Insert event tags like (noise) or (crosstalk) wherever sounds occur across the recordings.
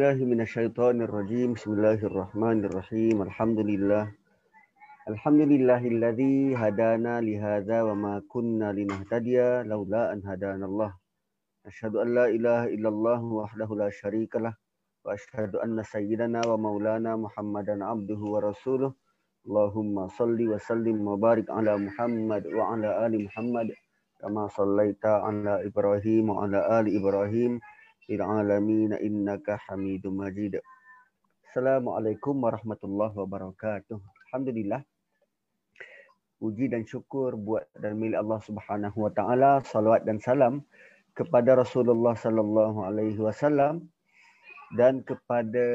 بالله من الشيطان الرجيم بسم الله الرحمن الرحيم الحمد لله الحمد لله الذي هدانا لهذا وما كنا لنهتدي لولا أن هدانا الله أشهد أن لا إله إلا الله وحده لا شريك له وأشهد أن سيدنا ومولانا محمدا عبده ورسوله اللهم صل وسلم وبارك على محمد وعلى آل محمد كما صليت على إبراهيم وعلى آل إبراهيم fil alamin innaka hamidum majid. Assalamualaikum warahmatullahi wabarakatuh. Alhamdulillah. Puji dan syukur buat dan milik Allah Subhanahu wa taala, salawat dan salam kepada Rasulullah sallallahu alaihi wasallam dan kepada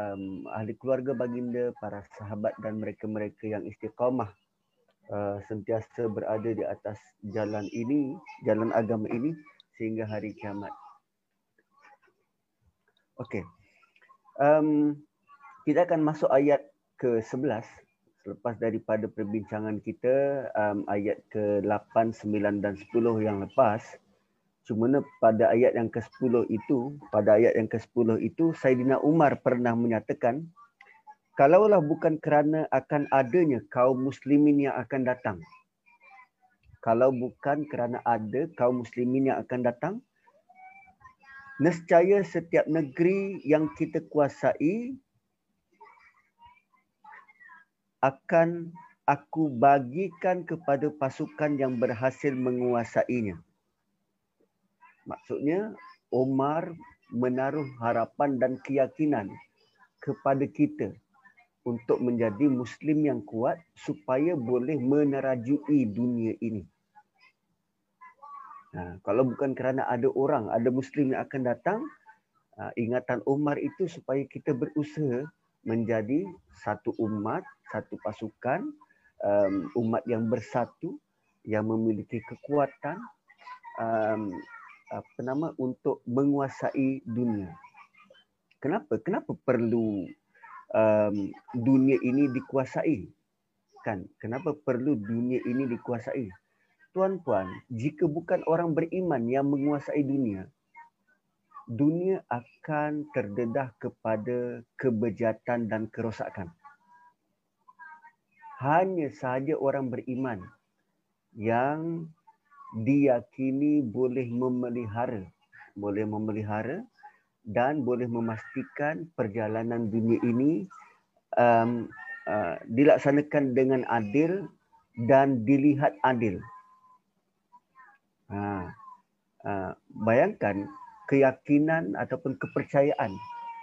um, ahli keluarga baginda, para sahabat dan mereka-mereka yang istiqamah uh, sentiasa berada di atas jalan ini, jalan agama ini sehingga hari kiamat. Okey. Um, kita akan masuk ayat ke-11 selepas daripada perbincangan kita um, ayat ke-8, 9 dan 10 yang lepas. Cuma pada ayat yang ke-10 itu, pada ayat yang ke-10 itu Saidina Umar pernah menyatakan kalaulah bukan kerana akan adanya kaum muslimin yang akan datang. Kalau bukan kerana ada kaum muslimin yang akan datang, nescaya setiap negeri yang kita kuasai akan aku bagikan kepada pasukan yang berhasil menguasainya. Maksudnya Omar menaruh harapan dan keyakinan kepada kita untuk menjadi muslim yang kuat supaya boleh menerajui dunia ini. Ha, kalau bukan kerana ada orang, ada Muslim yang akan datang, ha, ingatan Umar itu supaya kita berusaha menjadi satu umat, satu pasukan, um, umat yang bersatu, yang memiliki kekuatan, um, apa nama untuk menguasai dunia. Kenapa? Kenapa perlu um, dunia ini dikuasai? Kan? Kenapa perlu dunia ini dikuasai? Tuan-tuan, jika bukan orang beriman yang menguasai dunia, dunia akan terdedah kepada kebejatan dan kerosakan. Hanya sahaja orang beriman yang diyakini boleh memelihara, boleh memelihara dan boleh memastikan perjalanan dunia ini um, uh, dilaksanakan dengan adil dan dilihat adil Ha, ha, bayangkan keyakinan ataupun kepercayaan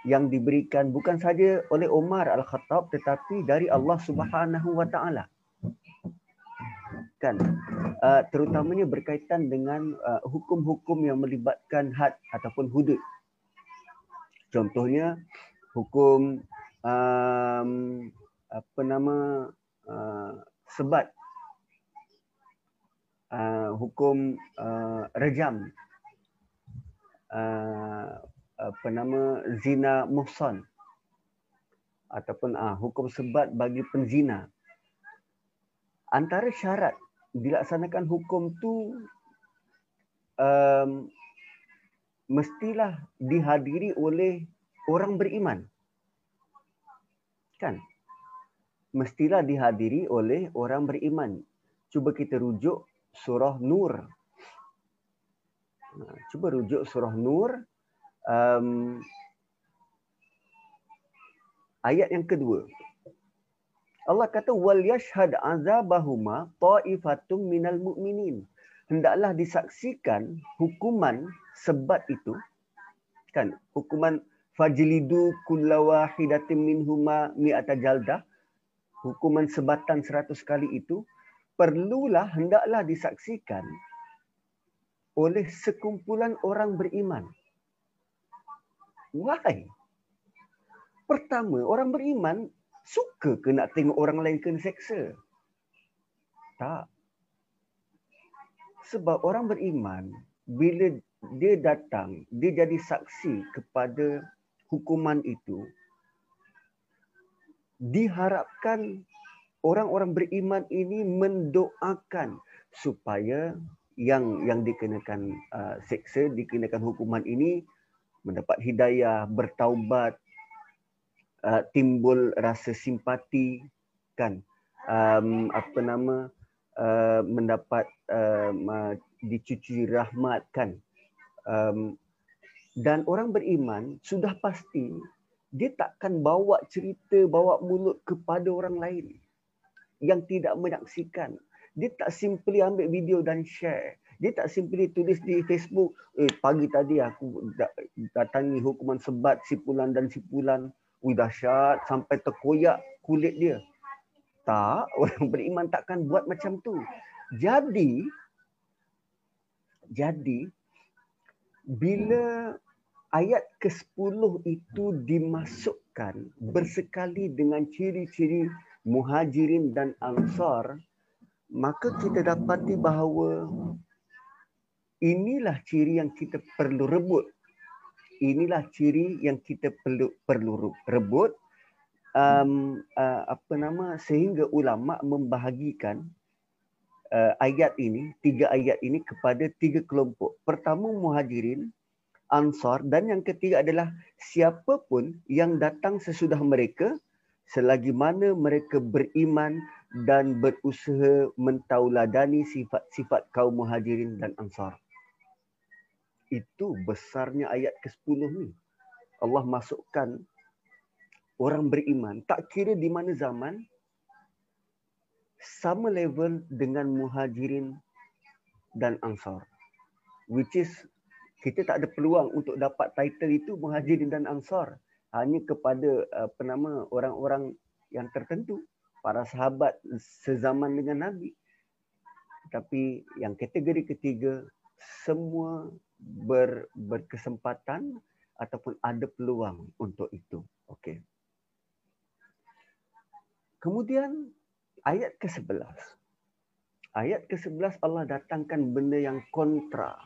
yang diberikan bukan saja oleh Umar Al-Khattab tetapi dari Allah Subhanahu Wa Taala. Kan uh, terutamanya berkaitan dengan uh, hukum-hukum yang melibatkan had ataupun hudud. Contohnya hukum um, apa nama uh, sebat uh, hukum uh, rejam. Uh, apa nama? Zina muhsan. Ataupun uh, hukum sebat bagi penzina. Antara syarat dilaksanakan hukum tu um, mestilah dihadiri oleh orang beriman. Kan? Mestilah dihadiri oleh orang beriman. Cuba kita rujuk surah Nur. Cuba rujuk surah Nur. Um, ayat yang kedua. Allah kata wal yashhad azabahuma ta'ifatum minal mu'minin. Hendaklah disaksikan hukuman sebat itu kan hukuman fajlidu kullawahidatin minhuma mi'ata jaldah hukuman sebatan seratus kali itu perlulah hendaklah disaksikan oleh sekumpulan orang beriman. Why? Pertama, orang beriman suka ke nak tengok orang lain kena seksa? Tak. Sebab orang beriman, bila dia datang, dia jadi saksi kepada hukuman itu, diharapkan orang-orang beriman ini mendoakan supaya yang yang dikenakan uh, seksa dikenakan hukuman ini mendapat hidayah, bertaubat, uh, timbul rasa simpati kan um, apa nama uh, mendapat uh, dicuci rahmat kan. Um, dan orang beriman sudah pasti dia takkan bawa cerita bawa mulut kepada orang lain yang tidak menyaksikan. Dia tak simply ambil video dan share. Dia tak simply tulis di Facebook eh pagi tadi aku datangi hukuman sebat si pulan dan si pulan. Ui dahsyat. Sampai terkoyak kulit dia. Tak, (laughs) orang beriman takkan buat macam tu. Jadi, jadi bila ayat ke-10 itu dimasukkan bersekali dengan ciri-ciri muhajirin dan ansar, maka kita dapati bahawa inilah ciri yang kita perlu rebut. Inilah ciri yang kita perlu perlu rebut. Um, uh, apa nama sehingga ulama membahagikan uh, ayat ini tiga ayat ini kepada tiga kelompok. Pertama muhajirin, Ansar dan yang ketiga adalah siapapun yang datang sesudah mereka selagi mana mereka beriman dan berusaha mentauladani sifat-sifat kaum muhajirin dan ansar. Itu besarnya ayat ke-10 ni. Allah masukkan orang beriman. Tak kira di mana zaman, sama level dengan muhajirin dan ansar. Which is kita tak ada peluang untuk dapat title itu muhajirin dan ansar hanya kepada apa nama orang-orang yang tertentu. Para sahabat sezaman dengan nabi. Tapi yang kategori ketiga semua ber, berkesempatan ataupun ada peluang untuk itu. Okey. Kemudian ayat ke-11 ayat ke-11 Allah datangkan benda yang kontra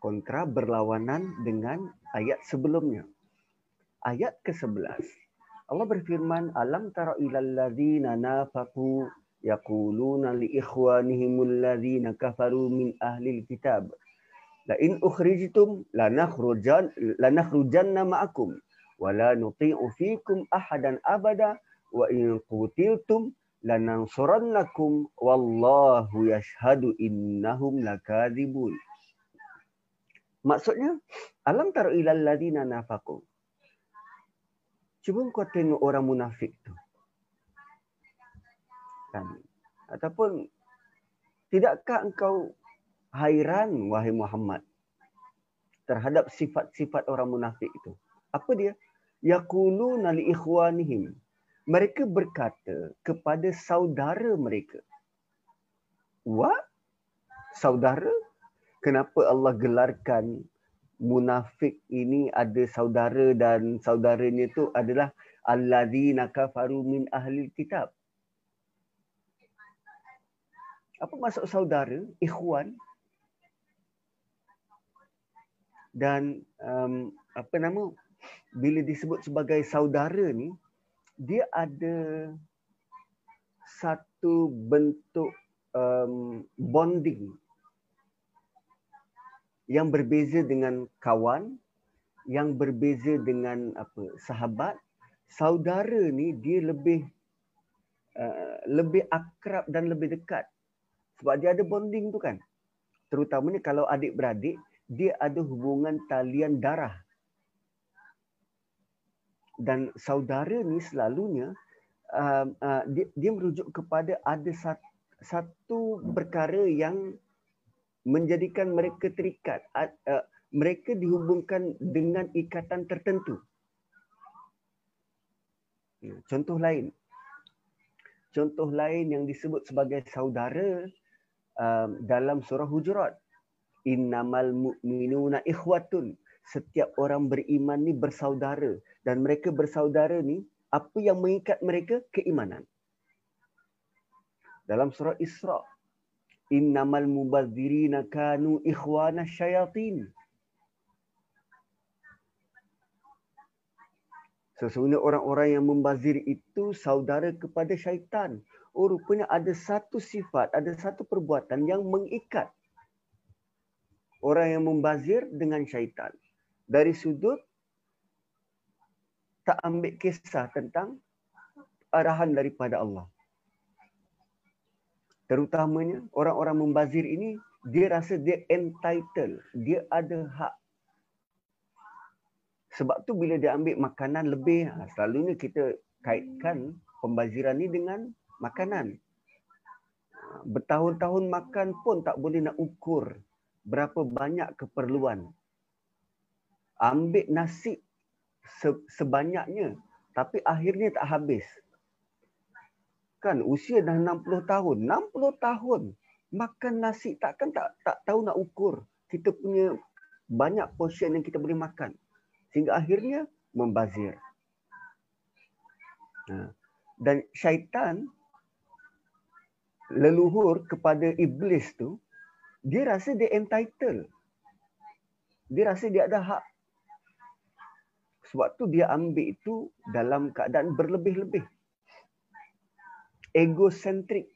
kontra berlawanan dengan ayat sebelumnya. Ayat ke-11. Allah berfirman, "Alam tara ilal ladzina nafaqu yaquluna li ikhwanihim alladzina kafaru min ahli alkitab la in ukhrijtum lanakhrujan lanakhrujanna ma'akum wa la nuti'u fikum ahadan abada wa in qutiltum lanansurannakum wallahu yashhadu innahum lakadzibun." Maksudnya, alam taru ilal ladina nafaku. Cuba kau tengok orang munafik tu. Kan? Ataupun, tidakkah engkau hairan, wahai Muhammad, terhadap sifat-sifat orang munafik itu? Apa dia? Yakulu nali ikhwanihim. Mereka berkata kepada saudara mereka. What? Saudara? Kenapa Allah gelarkan munafik ini ada saudara dan saudaranya itu adalah alladzina kafaru min ahli kitab. Apa maksud saudara? Ikhwan. Dan um, apa nama? Bila disebut sebagai saudara ni, dia ada satu bentuk um, bonding yang berbeza dengan kawan, yang berbeza dengan apa sahabat, saudara ni dia lebih uh, lebih akrab dan lebih dekat. Sebab dia ada bonding tu kan. Terutamanya kalau adik-beradik, dia ada hubungan talian darah. Dan saudara ni selalunya uh, uh, dia, dia merujuk kepada ada satu, satu perkara yang menjadikan mereka terikat mereka dihubungkan dengan ikatan tertentu. Ya, contoh lain. Contoh lain yang disebut sebagai saudara um, dalam surah hujurat innamal mu'minuna ikhwatun. Setiap orang beriman ni bersaudara dan mereka bersaudara ni apa yang mengikat mereka? Keimanan. Dalam surah Isra innamal mubadzirina kanu ikhwana syayatin. Sesungguhnya orang-orang yang membazir itu saudara kepada syaitan. Oh, rupanya ada satu sifat, ada satu perbuatan yang mengikat. orang yang membazir dengan syaitan. Dari sudut tak ambil kisah tentang arahan daripada Allah. Terutamanya orang-orang membazir ini dia rasa dia entitled, dia ada hak. Sebab tu bila dia ambil makanan lebih, ha, selalunya kita kaitkan pembaziran ni dengan makanan. Ha, bertahun-tahun makan pun tak boleh nak ukur berapa banyak keperluan. Ambil nasi sebanyaknya tapi akhirnya tak habis. Kan usia dah 60 tahun, 60 tahun makan nasi takkan tak tak tahu nak ukur kita punya banyak portion yang kita boleh makan. Sehingga akhirnya membazir. Ha. Dan syaitan leluhur kepada iblis tu dia rasa dia entitled. Dia rasa dia ada hak. Sebab tu dia ambil itu dalam keadaan berlebih-lebih. Egocentrik.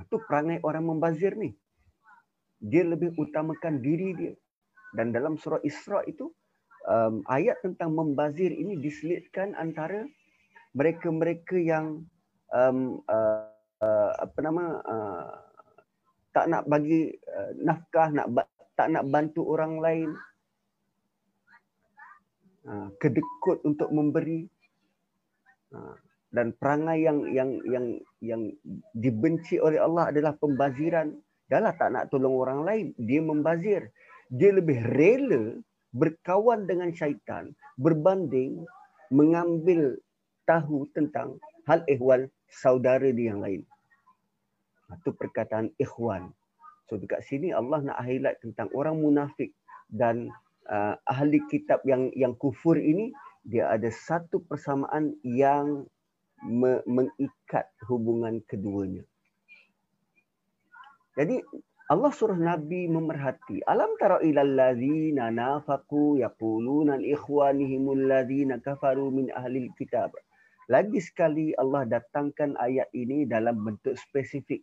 Itu perangai orang membazir ni. Dia lebih utamakan diri dia. Dan dalam surah Isra itu, um, ayat tentang membazir ini diselitkan antara mereka-mereka yang um, uh, uh, apa nama uh, tak nak bagi uh, nafkah, nak tak nak bantu orang lain, uh, kedekut untuk memberi, uh, dan perangai yang yang yang yang dibenci oleh Allah adalah pembaziran. Dahlah tak nak tolong orang lain, dia membazir. Dia lebih rela berkawan dengan syaitan berbanding mengambil tahu tentang hal ehwal saudara dia yang lain. Itu perkataan ikhwan. So dekat sini Allah nak highlight tentang orang munafik dan uh, ahli kitab yang yang kufur ini dia ada satu persamaan yang me- mengikat hubungan keduanya. Jadi Allah suruh Nabi memerhati. Alam tara ilal ladzina nafaqu yaquluna al ikhwanihimul ladzina kafaru min ahli kitab. Lagi sekali Allah datangkan ayat ini dalam bentuk spesifik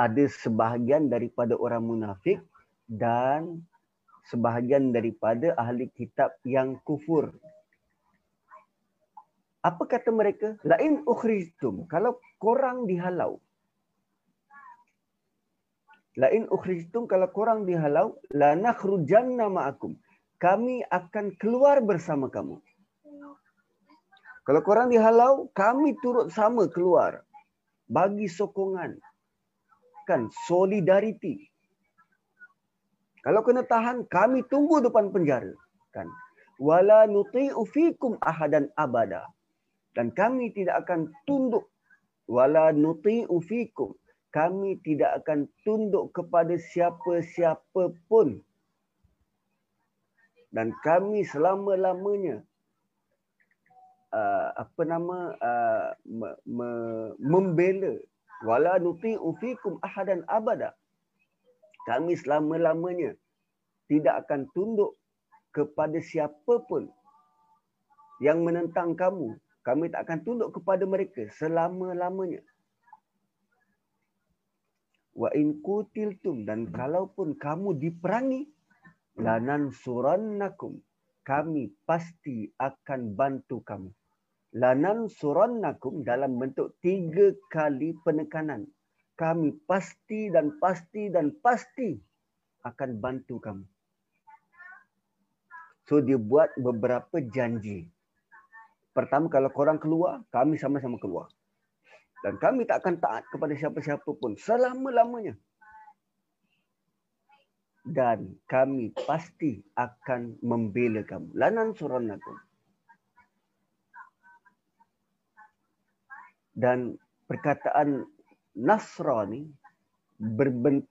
ada sebahagian daripada orang munafik dan sebahagian daripada ahli kitab yang kufur. Apa kata mereka? Lain ukhrijtum. Kalau korang dihalau. Lain ukhrijtum kalau korang dihalau. La nakhrujanna ma'akum. Kami akan keluar bersama kamu. Kalau korang dihalau, kami turut sama keluar. Bagi sokongan kan solidariti. Kalau kena tahan, kami tunggu depan penjara. Kan? Wala nuti'u fikum ahadan abada. Dan kami tidak akan tunduk. Wala nuti'u fikum. Kami tidak akan tunduk kepada siapa-siapa pun. Dan kami selama-lamanya uh, apa nama uh, me, me, membela wala nuti'u fikum ahadan abada kami selama-lamanya tidak akan tunduk kepada siapa pun yang menentang kamu kami tak akan tunduk kepada mereka selama-lamanya wa in kutiltum dan kalaupun kamu diperangi lanan surannakum kami pasti akan bantu kamu lanan surannakum dalam bentuk tiga kali penekanan. Kami pasti dan pasti dan pasti akan bantu kamu. So dia buat beberapa janji. Pertama kalau korang keluar, kami sama-sama keluar. Dan kami tak akan taat kepada siapa-siapa pun selama-lamanya. Dan kami pasti akan membela kamu. Lanan surannakum. dan perkataan Nasra ni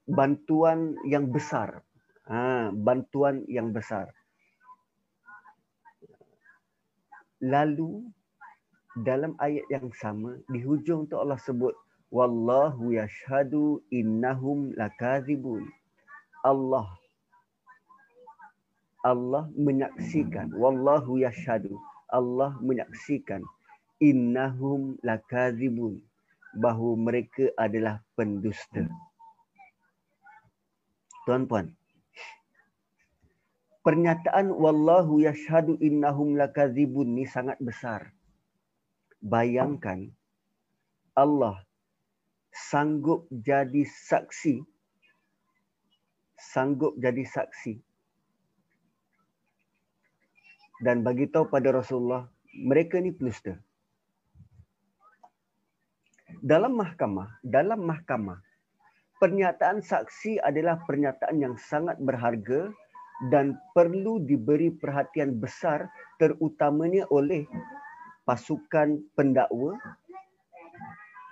berbantuan yang besar. Ha, bantuan yang besar. Lalu dalam ayat yang sama di hujung tu Allah sebut wallahu yashhadu innahum lakadzibun. Allah Allah menyaksikan wallahu yashhadu Allah menyaksikan innahum lakadzibun bahawa mereka adalah pendusta. Tuan-puan, pernyataan wallahu yashhadu innahum lakadzibun ni sangat besar. Bayangkan Allah sanggup jadi saksi sanggup jadi saksi dan bagi tahu pada Rasulullah mereka ni penusta. Dalam mahkamah, dalam mahkamah pernyataan saksi adalah pernyataan yang sangat berharga dan perlu diberi perhatian besar terutamanya oleh pasukan pendakwa,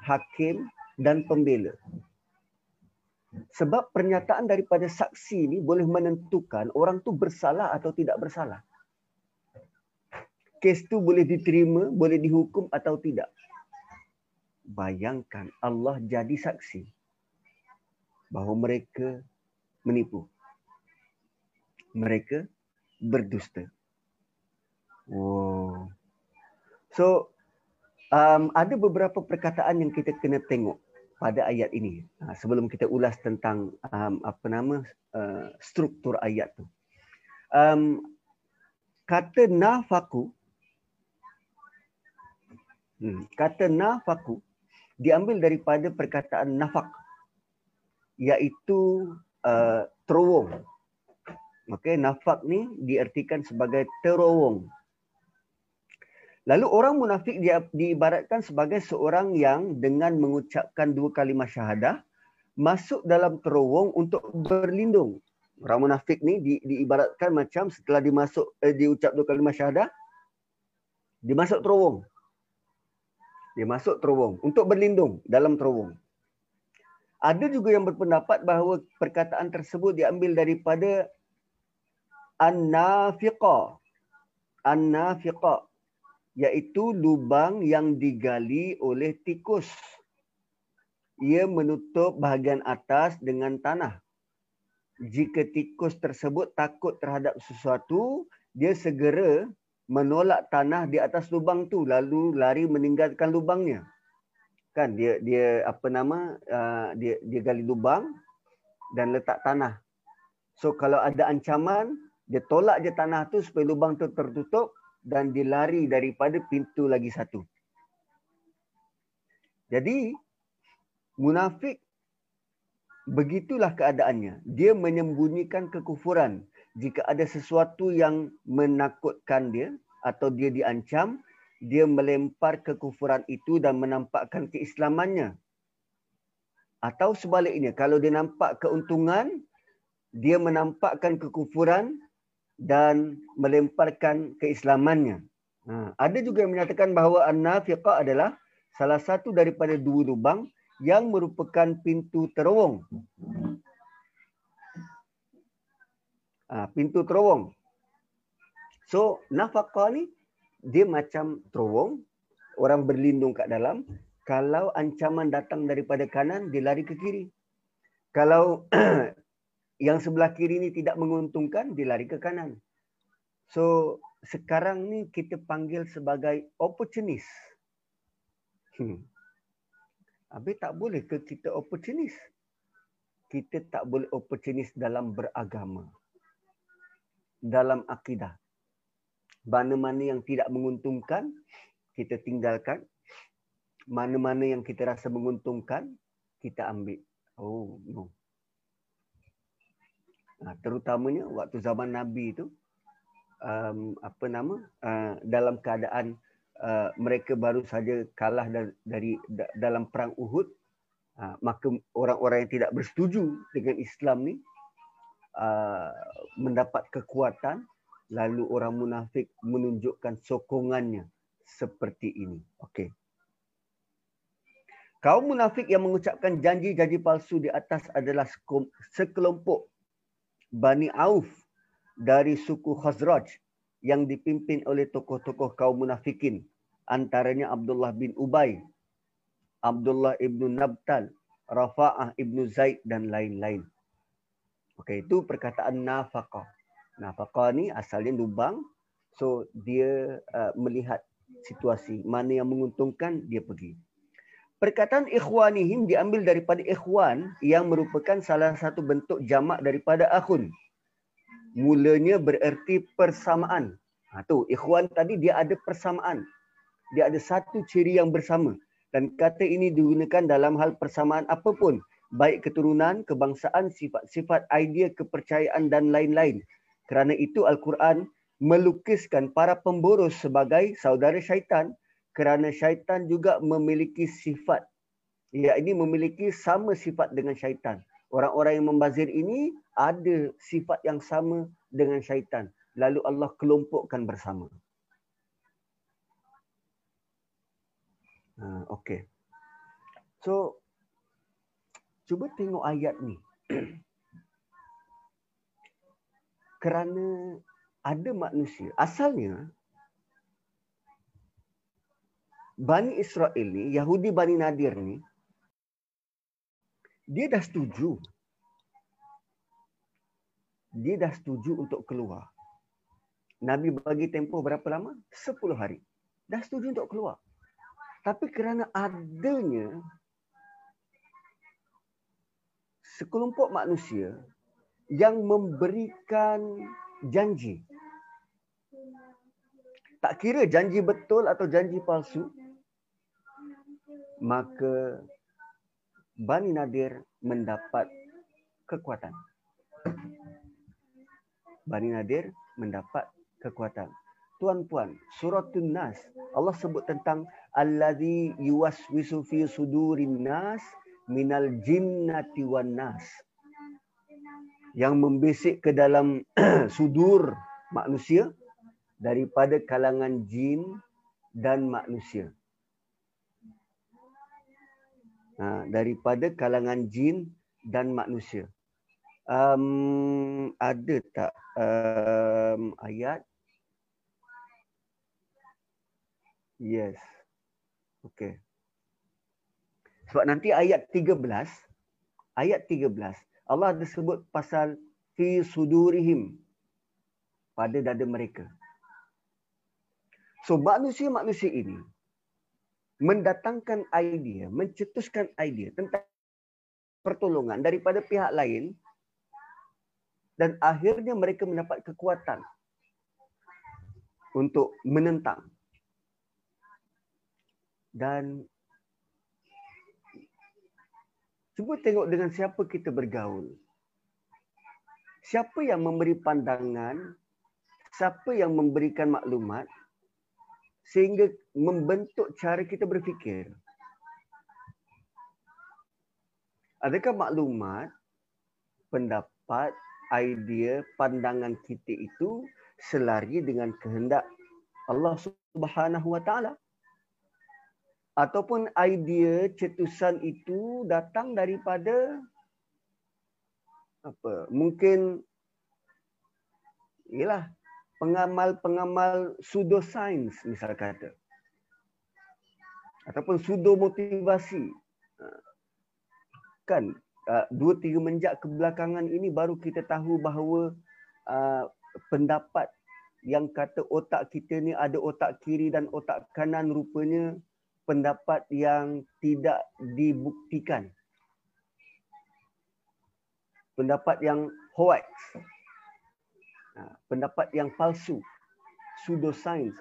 hakim dan pembela. Sebab pernyataan daripada saksi ini boleh menentukan orang tu bersalah atau tidak bersalah. Kes tu boleh diterima, boleh dihukum atau tidak. Bayangkan Allah jadi saksi bahawa mereka menipu. Mereka berdusta. Wow. So, um, ada beberapa perkataan yang kita kena tengok pada ayat ini. Ha, sebelum kita ulas tentang um, apa nama uh, struktur ayat tu. Um, kata nafaku, hmm, kata nafaku diambil daripada perkataan nafak iaitu uh, terowong. Okey, nafak ni diartikan sebagai terowong. Lalu orang munafik dia diibaratkan sebagai seorang yang dengan mengucapkan dua kalimah syahadah masuk dalam terowong untuk berlindung. Orang munafik ni di, diibaratkan macam setelah dimasuk eh, diucap dua kalimah syahadah dimasuk terowong. Dia masuk terowong untuk berlindung dalam terowong. Ada juga yang berpendapat bahawa perkataan tersebut diambil daripada an-nafiqa. An-nafiqa iaitu lubang yang digali oleh tikus. Ia menutup bahagian atas dengan tanah. Jika tikus tersebut takut terhadap sesuatu, dia segera menolak tanah di atas lubang tu lalu lari meninggalkan lubangnya kan dia dia apa nama uh, dia dia gali lubang dan letak tanah so kalau ada ancaman dia tolak je tanah tu supaya lubang tu tertutup dan dia lari daripada pintu lagi satu. Jadi munafik begitulah keadaannya. Dia menyembunyikan kekufuran. Jika ada sesuatu yang menakutkan dia atau dia diancam dia melempar kekufuran itu dan menampakkan keislamannya. Atau sebaliknya, kalau dia nampak keuntungan, dia menampakkan kekufuran dan melemparkan keislamannya. Ha, ada juga yang menyatakan bahawa an-nafiqah adalah salah satu daripada dua lubang yang merupakan pintu terowong. Ha, pintu terowong. So, nafaqah ni dia macam terowong, orang berlindung kat dalam. Kalau ancaman datang daripada kanan, dia lari ke kiri. Kalau (clears throat) yang sebelah kiri ni tidak menguntungkan, dia lari ke kanan. So, sekarang ni kita panggil sebagai opportunist. Hmm. Habis tak boleh ke kita opportunist? Kita tak boleh opportunist dalam beragama. Dalam akidah mana-mana yang tidak menguntungkan kita tinggalkan mana-mana yang kita rasa menguntungkan kita ambil oh no nah, terutamanya waktu zaman nabi itu um, apa nama uh, dalam keadaan uh, mereka baru saja kalah dari, dari dalam perang Uhud uh, maka orang-orang yang tidak bersetuju dengan Islam ni uh, mendapat kekuatan lalu orang munafik menunjukkan sokongannya seperti ini. Okey. Kaum munafik yang mengucapkan janji-janji palsu di atas adalah sekelompok Bani Auf dari suku Khazraj yang dipimpin oleh tokoh-tokoh kaum munafikin antaranya Abdullah bin Ubay, Abdullah ibnu Nabtal, Rafa'ah ibnu Zaid dan lain-lain. Okey, itu perkataan nafaqah. Nafaqah ni asalnya lubang. So dia uh, melihat situasi mana yang menguntungkan dia pergi. Perkataan ikhwanihim diambil daripada ikhwan yang merupakan salah satu bentuk jamak daripada akhun. Mulanya bererti persamaan. Ha, tu, ikhwan tadi dia ada persamaan. Dia ada satu ciri yang bersama. Dan kata ini digunakan dalam hal persamaan apapun. Baik keturunan, kebangsaan, sifat-sifat, idea, kepercayaan dan lain-lain. Kerana itu Al-Quran melukiskan para pemboros sebagai saudara syaitan kerana syaitan juga memiliki sifat. Ya ini memiliki sama sifat dengan syaitan. Orang-orang yang membazir ini ada sifat yang sama dengan syaitan. Lalu Allah kelompokkan bersama. Ha okey. So cuba tengok ayat ni. (clears throat) Kerana ada manusia asalnya Bani Israel ni, Yahudi Bani Nadir ni, dia dah setuju. Dia dah setuju untuk keluar. Nabi bagi tempoh berapa lama? Sepuluh hari. Dah setuju untuk keluar. Tapi kerana adanya sekelompok manusia yang memberikan janji. Tak kira janji betul atau janji palsu, maka Bani Nadir mendapat kekuatan. Bani Nadir mendapat kekuatan. Tuan-puan, surah Nas, Allah sebut tentang allazi yuwaswisu fi sudurin nas minal jinnati wan nas. Yang membisik ke dalam (clears throat) sudur manusia daripada kalangan jin dan manusia ha, daripada kalangan jin dan manusia. Um, ada tak um, ayat? Yes. Okay. Sebab nanti ayat 13, ayat 13, Allah ada sebut pasal fi sudurihim pada dada mereka. So manusia-manusia ini mendatangkan idea, mencetuskan idea tentang pertolongan daripada pihak lain dan akhirnya mereka mendapat kekuatan untuk menentang. Dan cuba tengok dengan siapa kita bergaul. Siapa yang memberi pandangan, siapa yang memberikan maklumat, sehingga membentuk cara kita berfikir. Adakah maklumat, pendapat, idea, pandangan kita itu selari dengan kehendak Allah Subhanahu Wa Taala? Ataupun idea cetusan itu datang daripada apa? Mungkin ialah pengamal-pengamal pseudoscience misal kata. Ataupun pseudo motivasi ha. kan ha, dua tiga menjak kebelakangan ini baru kita tahu bahawa uh, pendapat yang kata otak kita ni ada otak kiri dan otak kanan rupanya pendapat yang tidak dibuktikan. Pendapat yang hoax. Ha, pendapat yang palsu, pseudoscience.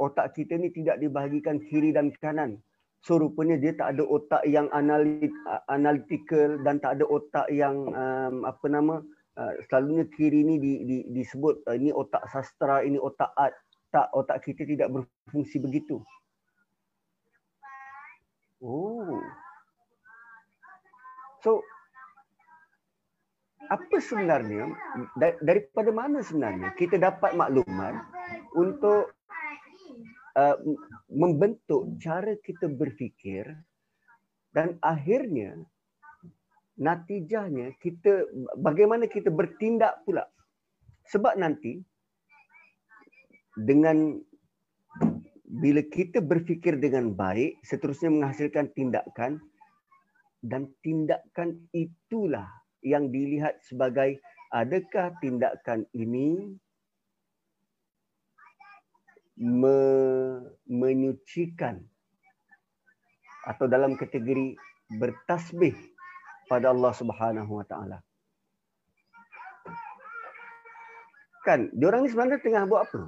Otak kita ni tidak dibahagikan kiri dan kanan. So rupanya dia tak ada otak yang analit, analytical dan tak ada otak yang um, apa nama uh, selalunya kiri ni di, di, disebut uh, ini otak sastra, ini otak art. Tak, otak kita tidak berfungsi begitu. Oh. So apa sebenarnya? Daripada mana sebenarnya kita dapat maklumat untuk uh, membentuk cara kita berfikir dan akhirnya natijahnya kita bagaimana kita bertindak pula? Sebab nanti dengan bila kita berfikir dengan baik seterusnya menghasilkan tindakan dan tindakan itulah yang dilihat sebagai adakah tindakan ini me, menyucikan atau dalam kategori bertasbih pada Allah Subhanahu Wa Taala. Kan, diorang ni sebenarnya tengah buat apa?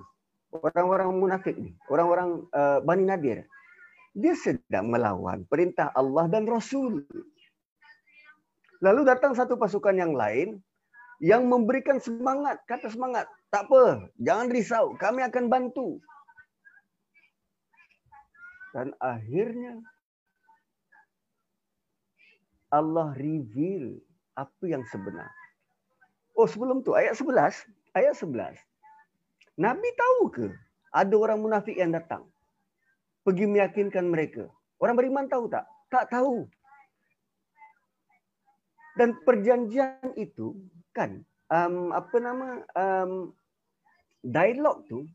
Orang-orang munafik ni, orang-orang uh, Bani Nadir. Dia sedang melawan perintah Allah dan Rasul. Lalu datang satu pasukan yang lain yang memberikan semangat, kata semangat. Tak apa, jangan risau, kami akan bantu. Dan akhirnya Allah reveal apa yang sebenar. Oh sebelum tu ayat 11, ayat 11. Nabi tahu ke ada orang munafik yang datang? Pergi meyakinkan mereka. Orang beriman tahu tak? Tak tahu. Dan perjanjian itu kan um, apa nama um, dialog tu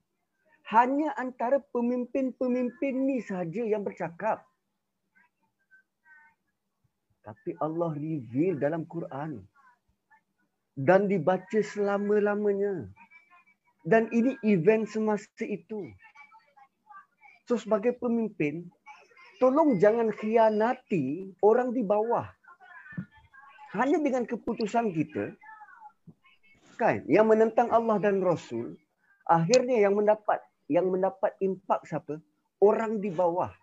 hanya antara pemimpin-pemimpin ni saja yang bercakap. Tapi Allah reveal dalam Quran. Dan dibaca selama-lamanya. Dan ini event semasa itu. So sebagai pemimpin, tolong jangan khianati orang di bawah. Hanya dengan keputusan kita, kan, yang menentang Allah dan Rasul, akhirnya yang mendapat yang mendapat impak siapa? Orang di bawah.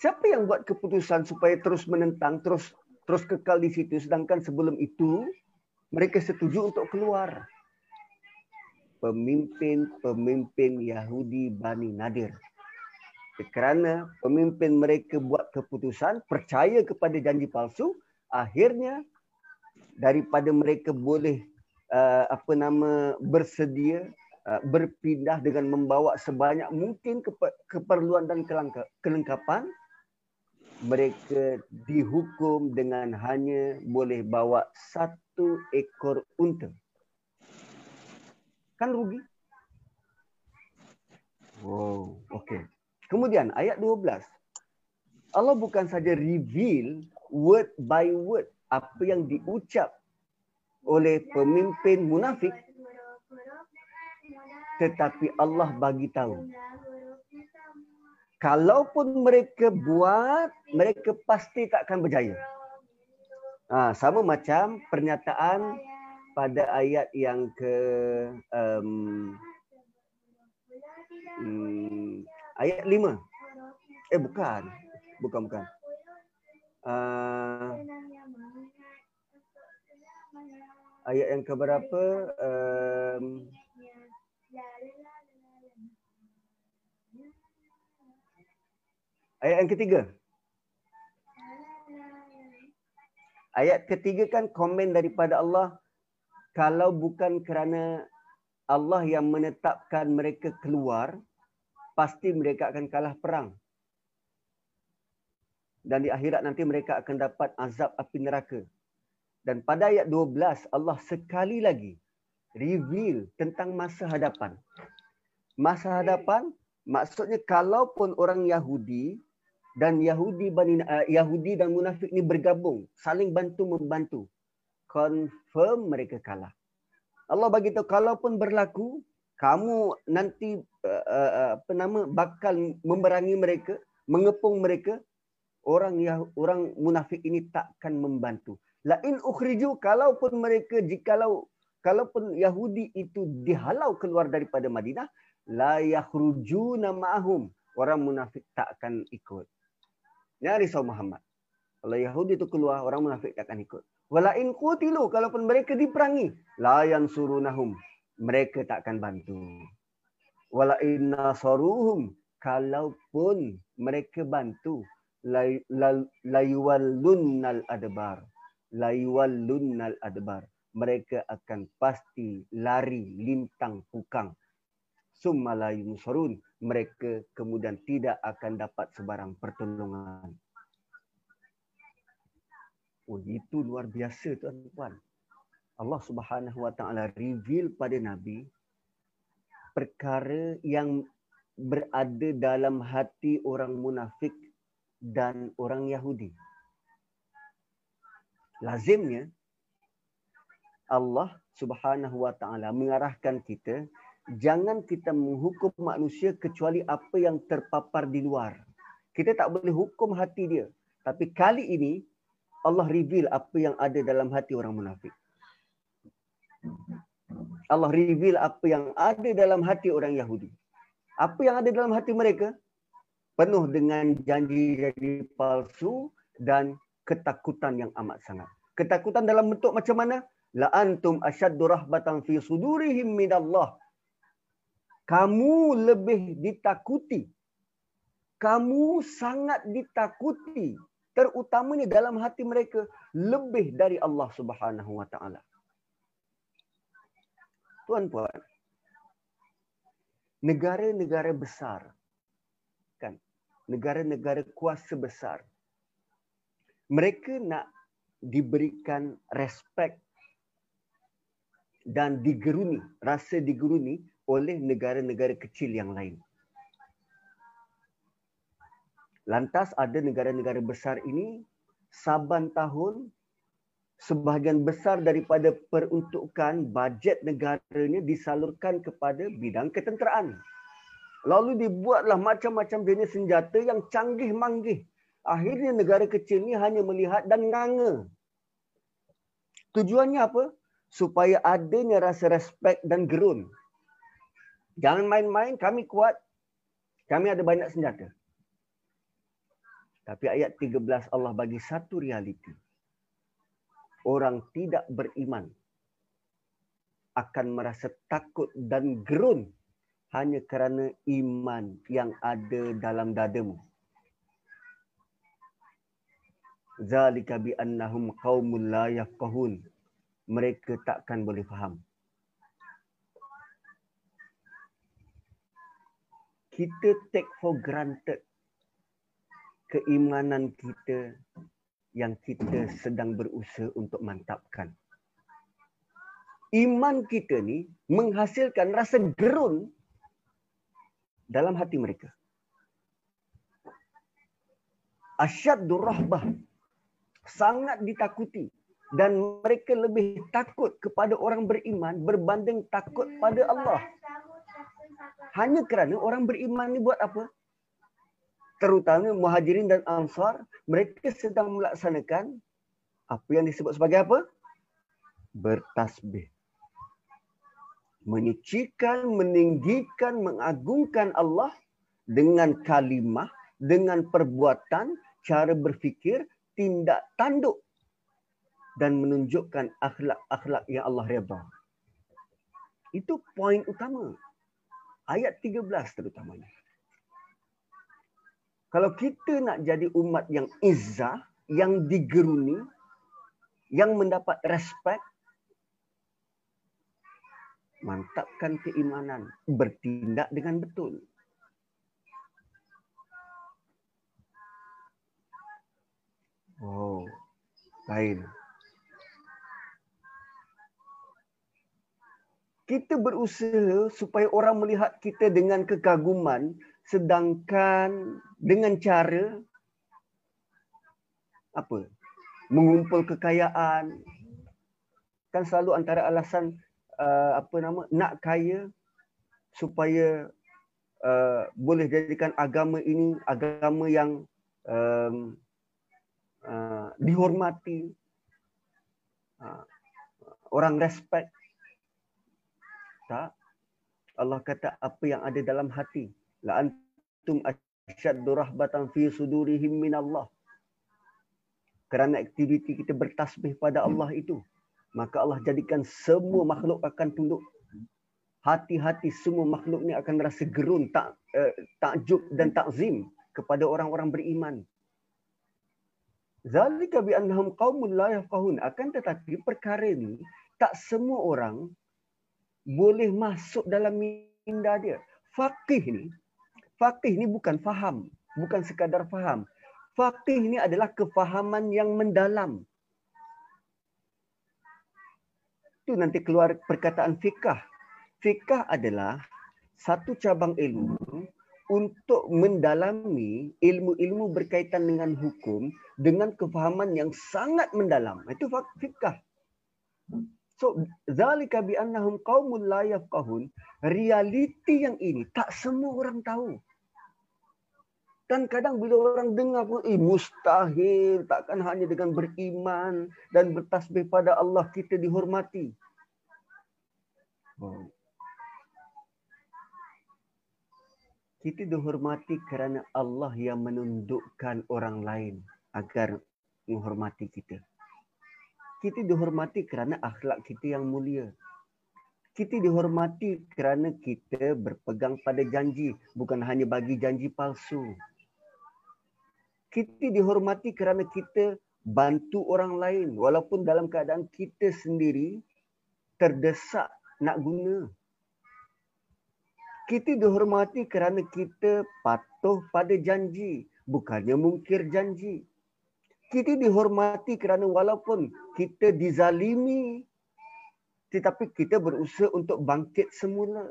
Siapa yang buat keputusan supaya terus menentang, terus terus kekal di situ sedangkan sebelum itu mereka setuju untuk keluar. Pemimpin-pemimpin Yahudi Bani Nadir. Kerana pemimpin mereka buat keputusan, percaya kepada janji palsu, akhirnya daripada mereka boleh uh, apa nama bersedia uh, berpindah dengan membawa sebanyak mungkin keperluan dan kelengkapan mereka dihukum dengan hanya boleh bawa satu ekor unta. Kan rugi? Wow, okey. Kemudian ayat 12. Allah bukan saja reveal word by word apa yang diucap oleh pemimpin munafik tetapi Allah bagi tahu kalaupun mereka buat mereka pasti tak akan berjaya. Ha, sama macam pernyataan pada ayat yang ke um, ayat lima. Eh bukan. Bukan bukan. Uh, ayat yang keberapa? Um, ayat yang ketiga. Ayat ketiga kan komen daripada Allah. Kalau bukan kerana Allah yang menetapkan mereka keluar, pasti mereka akan kalah perang. Dan di akhirat nanti mereka akan dapat azab api neraka. Dan pada ayat 12 Allah sekali lagi reveal tentang masa hadapan. Masa hadapan maksudnya kalaupun orang Yahudi dan Yahudi Bani uh, Yahudi dan munafik ni bergabung, saling bantu membantu. Confirm mereka kalah. Allah bagi tahu kalaupun berlaku kamu nanti uh, uh, apa nama bakal memerangi mereka, mengepung mereka, orang yang orang munafik ini takkan membantu. La in ukhriju kalaupun mereka jikalau kalaupun Yahudi itu dihalau keluar daripada Madinah la yakhrujuna ma'ahum orang munafik tak akan ikut. Ya risau Muhammad. Kalau Yahudi itu keluar orang munafik tak akan ikut. Wala in qutilu kalaupun mereka diperangi la yansurunahum mereka tak akan bantu. Wala in nasaruhum kalaupun mereka bantu layuwallunnal adbar. Layuwallunnal adbar. Mereka akan pasti lari lintang pukang. Summa la yunsurun mereka kemudian tidak akan dapat sebarang pertolongan. Oh itu luar biasa tuan-tuan Allah Subhanahu wa taala reveal pada nabi perkara yang berada dalam hati orang munafik dan orang Yahudi lazimnya Allah Subhanahu wa taala mengarahkan kita jangan kita menghukum manusia kecuali apa yang terpapar di luar. Kita tak boleh hukum hati dia. Tapi kali ini Allah reveal apa yang ada dalam hati orang munafik. Allah reveal apa yang ada dalam hati orang Yahudi. Apa yang ada dalam hati mereka? Penuh dengan janji-janji palsu dan ketakutan yang amat sangat. Ketakutan dalam bentuk macam mana? La antum ashaddu rahbatan fi sudurihim min Allah. Kamu lebih ditakuti. Kamu sangat ditakuti terutamanya dalam hati mereka lebih dari Allah Subhanahu wa taala. Tuan-puan, negara-negara besar kan, negara-negara kuasa besar mereka nak diberikan respect dan digeruni, rasa digeruni oleh negara-negara kecil yang lain. Lantas ada negara-negara besar ini saban tahun sebahagian besar daripada peruntukan bajet negaranya disalurkan kepada bidang ketenteraan. Lalu dibuatlah macam-macam jenis senjata yang canggih manggih. Akhirnya negara kecil ini hanya melihat dan nganga. Tujuannya apa? Supaya adanya rasa respek dan gerun. Jangan main-main, kami kuat. Kami ada banyak senjata. Tapi ayat 13 Allah bagi satu realiti. Orang tidak beriman akan merasa takut dan gerun hanya kerana iman yang ada dalam dadamu. Zalika bi annahum qaumul la yafqahun. Mereka takkan boleh faham. Kita take for granted keimanan kita yang kita sedang berusaha untuk mantapkan. Iman kita ni menghasilkan rasa gerun dalam hati mereka. Asyaddu rahbah. Sangat ditakuti. Dan mereka lebih takut kepada orang beriman berbanding takut pada Allah. Hanya kerana orang beriman ni buat apa? Terutama muhajirin dan ansar, mereka sedang melaksanakan apa yang disebut sebagai apa? Bertasbih. Menyucikan, meninggikan, mengagungkan Allah dengan kalimah, dengan perbuatan, cara berfikir, tindak tanduk dan menunjukkan akhlak-akhlak yang Allah redha. Itu poin utama. Ayat 13 terutamanya. Kalau kita nak jadi umat yang izzah, yang digeruni, yang mendapat respect, mantapkan keimanan, bertindak dengan betul. Oh, lain. Kita berusaha supaya orang melihat kita dengan kekaguman sedangkan dengan cara apa? Mengumpul kekayaan. Kan selalu antara alasan uh, apa nama nak kaya supaya uh, boleh jadikan agama ini agama yang um, uh, dihormati. Uh, orang respect. Tak? Allah kata apa yang ada dalam hati la antum ashaddu rahbatan fi sudurihim min Allah. Kerana aktiviti kita bertasbih pada Allah itu, maka Allah jadikan semua makhluk akan tunduk. Hati-hati semua makhluk ni akan rasa gerun, tak uh, takjub dan takzim kepada orang-orang beriman. Zalika bi annahum qaumun la yafqahun. Akan tetapi perkara ni tak semua orang boleh masuk dalam minda dia. Faqih ni Faqih ni bukan faham, bukan sekadar faham. Faqih ni adalah kefahaman yang mendalam. Itu nanti keluar perkataan fikah. Fikah adalah satu cabang ilmu untuk mendalami ilmu-ilmu berkaitan dengan hukum dengan kefahaman yang sangat mendalam. Itu fikah. So, zalika bi annahum qaumun la yafqahun. Realiti yang ini tak semua orang tahu. Dan kadang bila orang dengar pun, eh mustahil, takkan hanya dengan beriman dan bertasbih pada Allah kita dihormati. Oh. Kita dihormati kerana Allah yang menundukkan orang lain agar menghormati kita. Kita dihormati kerana akhlak kita yang mulia. Kita dihormati kerana kita berpegang pada janji, bukan hanya bagi janji palsu kita dihormati kerana kita bantu orang lain walaupun dalam keadaan kita sendiri terdesak nak guna. Kita dihormati kerana kita patuh pada janji, bukannya mungkir janji. Kita dihormati kerana walaupun kita dizalimi tetapi kita berusaha untuk bangkit semula.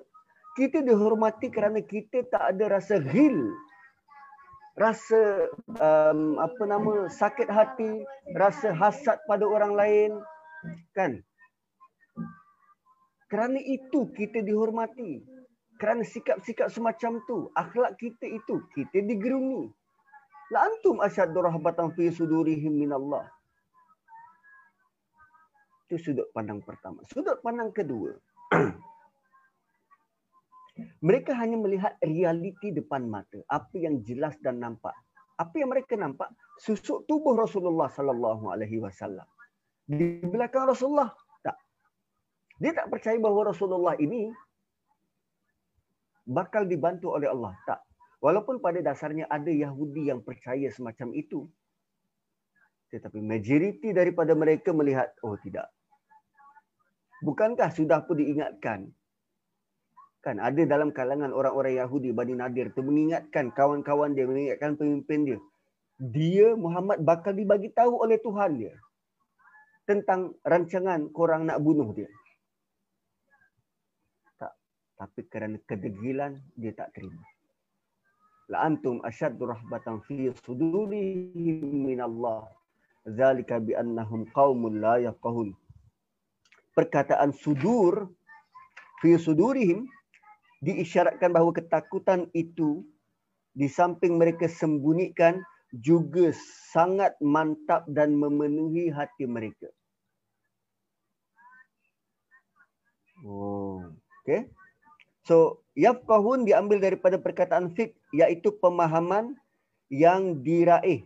Kita dihormati kerana kita tak ada rasa ghil rasa um, apa nama sakit hati, rasa hasad pada orang lain, kan? Kerana itu kita dihormati. Kerana sikap-sikap semacam tu, akhlak kita itu kita digerungi. La antum asyaddu rahbatan fi sudurihim min Allah. Itu sudut pandang pertama. Sudut pandang kedua. (clears throat) Mereka hanya melihat realiti depan mata, apa yang jelas dan nampak. Apa yang mereka nampak? Susuk tubuh Rasulullah sallallahu alaihi wasallam. Di belakang Rasulullah tak. Dia tak percaya bahawa Rasulullah ini bakal dibantu oleh Allah, tak. Walaupun pada dasarnya ada Yahudi yang percaya semacam itu. Tetapi majoriti daripada mereka melihat, oh tidak. Bukankah sudah pun diingatkan Kan ada dalam kalangan orang-orang Yahudi Bani Nadir tu mengingatkan kawan-kawan dia, mengingatkan pemimpin dia. Dia Muhammad bakal dibagi tahu oleh Tuhan dia tentang rancangan korang nak bunuh dia. Tak. Tapi kerana kedegilan dia tak terima. La antum asyaddu rahbatan fi sudurihim min Allah. Zalika bi annahum qaumun la yafqahun. Perkataan sudur fi sudurihim diisyaratkan bahawa ketakutan itu di samping mereka sembunyikan juga sangat mantap dan memenuhi hati mereka. Oh, okay. So, yafqahun diambil daripada perkataan fiqh iaitu pemahaman yang diraih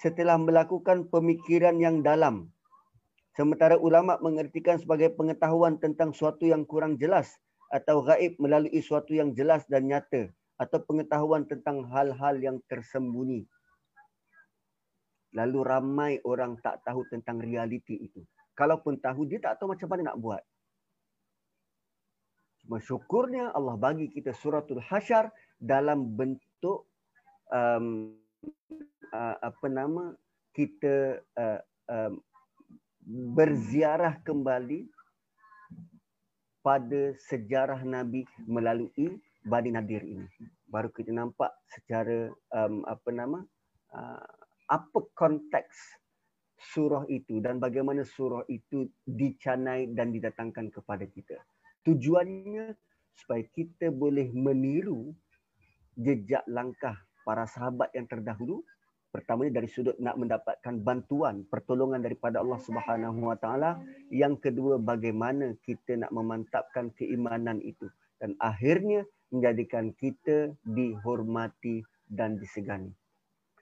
setelah melakukan pemikiran yang dalam. Sementara ulama mengertikan sebagai pengetahuan tentang suatu yang kurang jelas atau gaib melalui suatu yang jelas dan nyata atau pengetahuan tentang hal-hal yang tersembunyi. Lalu ramai orang tak tahu tentang realiti itu. Kalaupun tahu, dia tak tahu macam mana nak buat. Cuma syukurnya Allah bagi kita suratul hasyar dalam bentuk um, uh, apa nama kita uh, um, berziarah kembali pada sejarah Nabi melalui Bani Nadir ini. Baru kita nampak secara um, apa nama uh, apa konteks surah itu dan bagaimana surah itu dicanai dan didatangkan kepada kita. Tujuannya supaya kita boleh meniru jejak langkah para sahabat yang terdahulu Pertamanya dari sudut nak mendapatkan bantuan, pertolongan daripada Allah Subhanahu Wa Taala. Yang kedua bagaimana kita nak memantapkan keimanan itu dan akhirnya menjadikan kita dihormati dan disegani.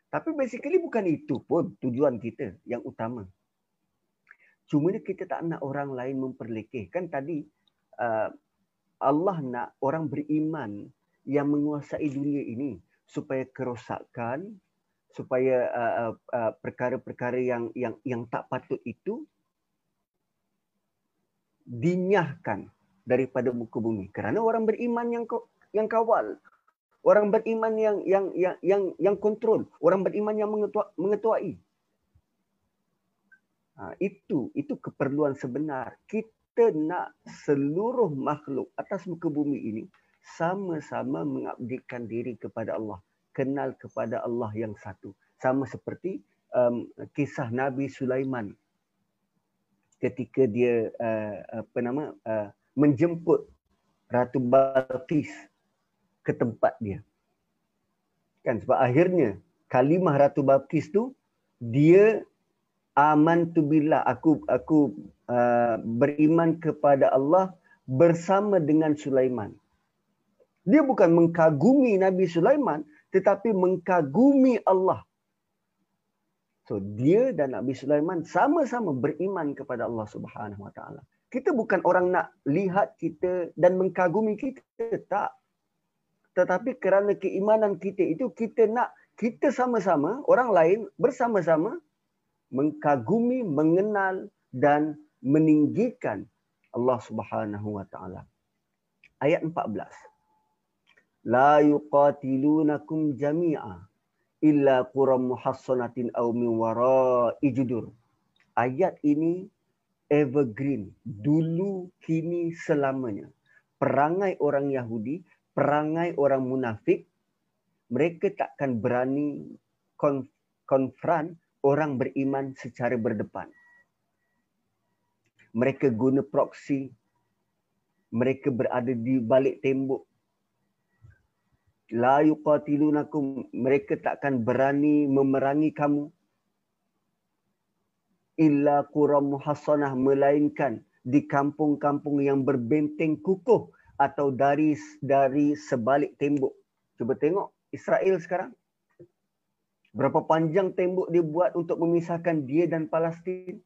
Tapi basically bukan itu pun tujuan kita yang utama. Cuma kita tak nak orang lain memperlekeh. Kan tadi uh, Allah nak orang beriman yang menguasai dunia ini supaya kerosakan, supaya uh, uh, uh, perkara-perkara yang yang yang tak patut itu dinyahkan daripada muka bumi. Kerana orang beriman yang yang kawal orang beriman yang yang yang yang yang kontrol orang beriman yang mengetua, mengetuai. Ha, itu itu keperluan sebenar. Kita nak seluruh makhluk atas muka bumi ini sama-sama mengabdikan diri kepada Allah kenal kepada Allah yang satu. Sama seperti um, kisah Nabi Sulaiman ketika dia uh, apa nama uh, menjemput Ratu Balqis ke tempat dia. Kan sebab akhirnya kalimah Ratu Balqis tu dia aman tu billah aku aku uh, beriman kepada Allah bersama dengan Sulaiman. Dia bukan mengkagumi Nabi Sulaiman tetapi mengkagumi Allah. So dia dan Nabi Sulaiman sama-sama beriman kepada Allah Subhanahu Wa Taala. Kita bukan orang nak lihat kita dan mengkagumi kita tak. Tetapi kerana keimanan kita itu kita nak kita sama-sama orang lain bersama-sama mengkagumi, mengenal dan meninggikan Allah Subhanahu wa taala. Ayat 14. La yuqatilunakum jami'a illa quram muhassanatin aw min wara'i judur. Ayat ini evergreen, dulu kini selamanya. Perangai orang Yahudi, perangai orang munafik, mereka takkan berani konfront orang beriman secara berdepan. Mereka guna proksi, mereka berada di balik tembok la yuqatilunakum mereka takkan berani memerangi kamu. Illa qura muhassanah melainkan di kampung-kampung yang berbenteng kukuh atau dari dari sebalik tembok. Cuba tengok Israel sekarang. Berapa panjang tembok dia buat untuk memisahkan dia dan Palestin?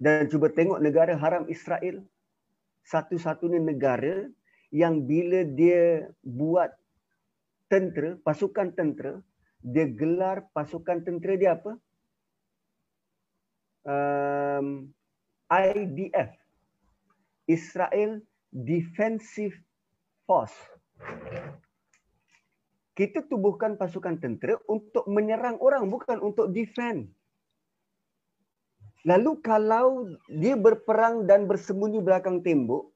Dan cuba tengok negara haram Israel. Satu-satunya negara yang bila dia buat tentera, pasukan tentera, dia gelar pasukan tentera dia apa? Um, IDF. Israel Defensive Force. Kita tubuhkan pasukan tentera untuk menyerang orang, bukan untuk defend. Lalu kalau dia berperang dan bersembunyi belakang tembok,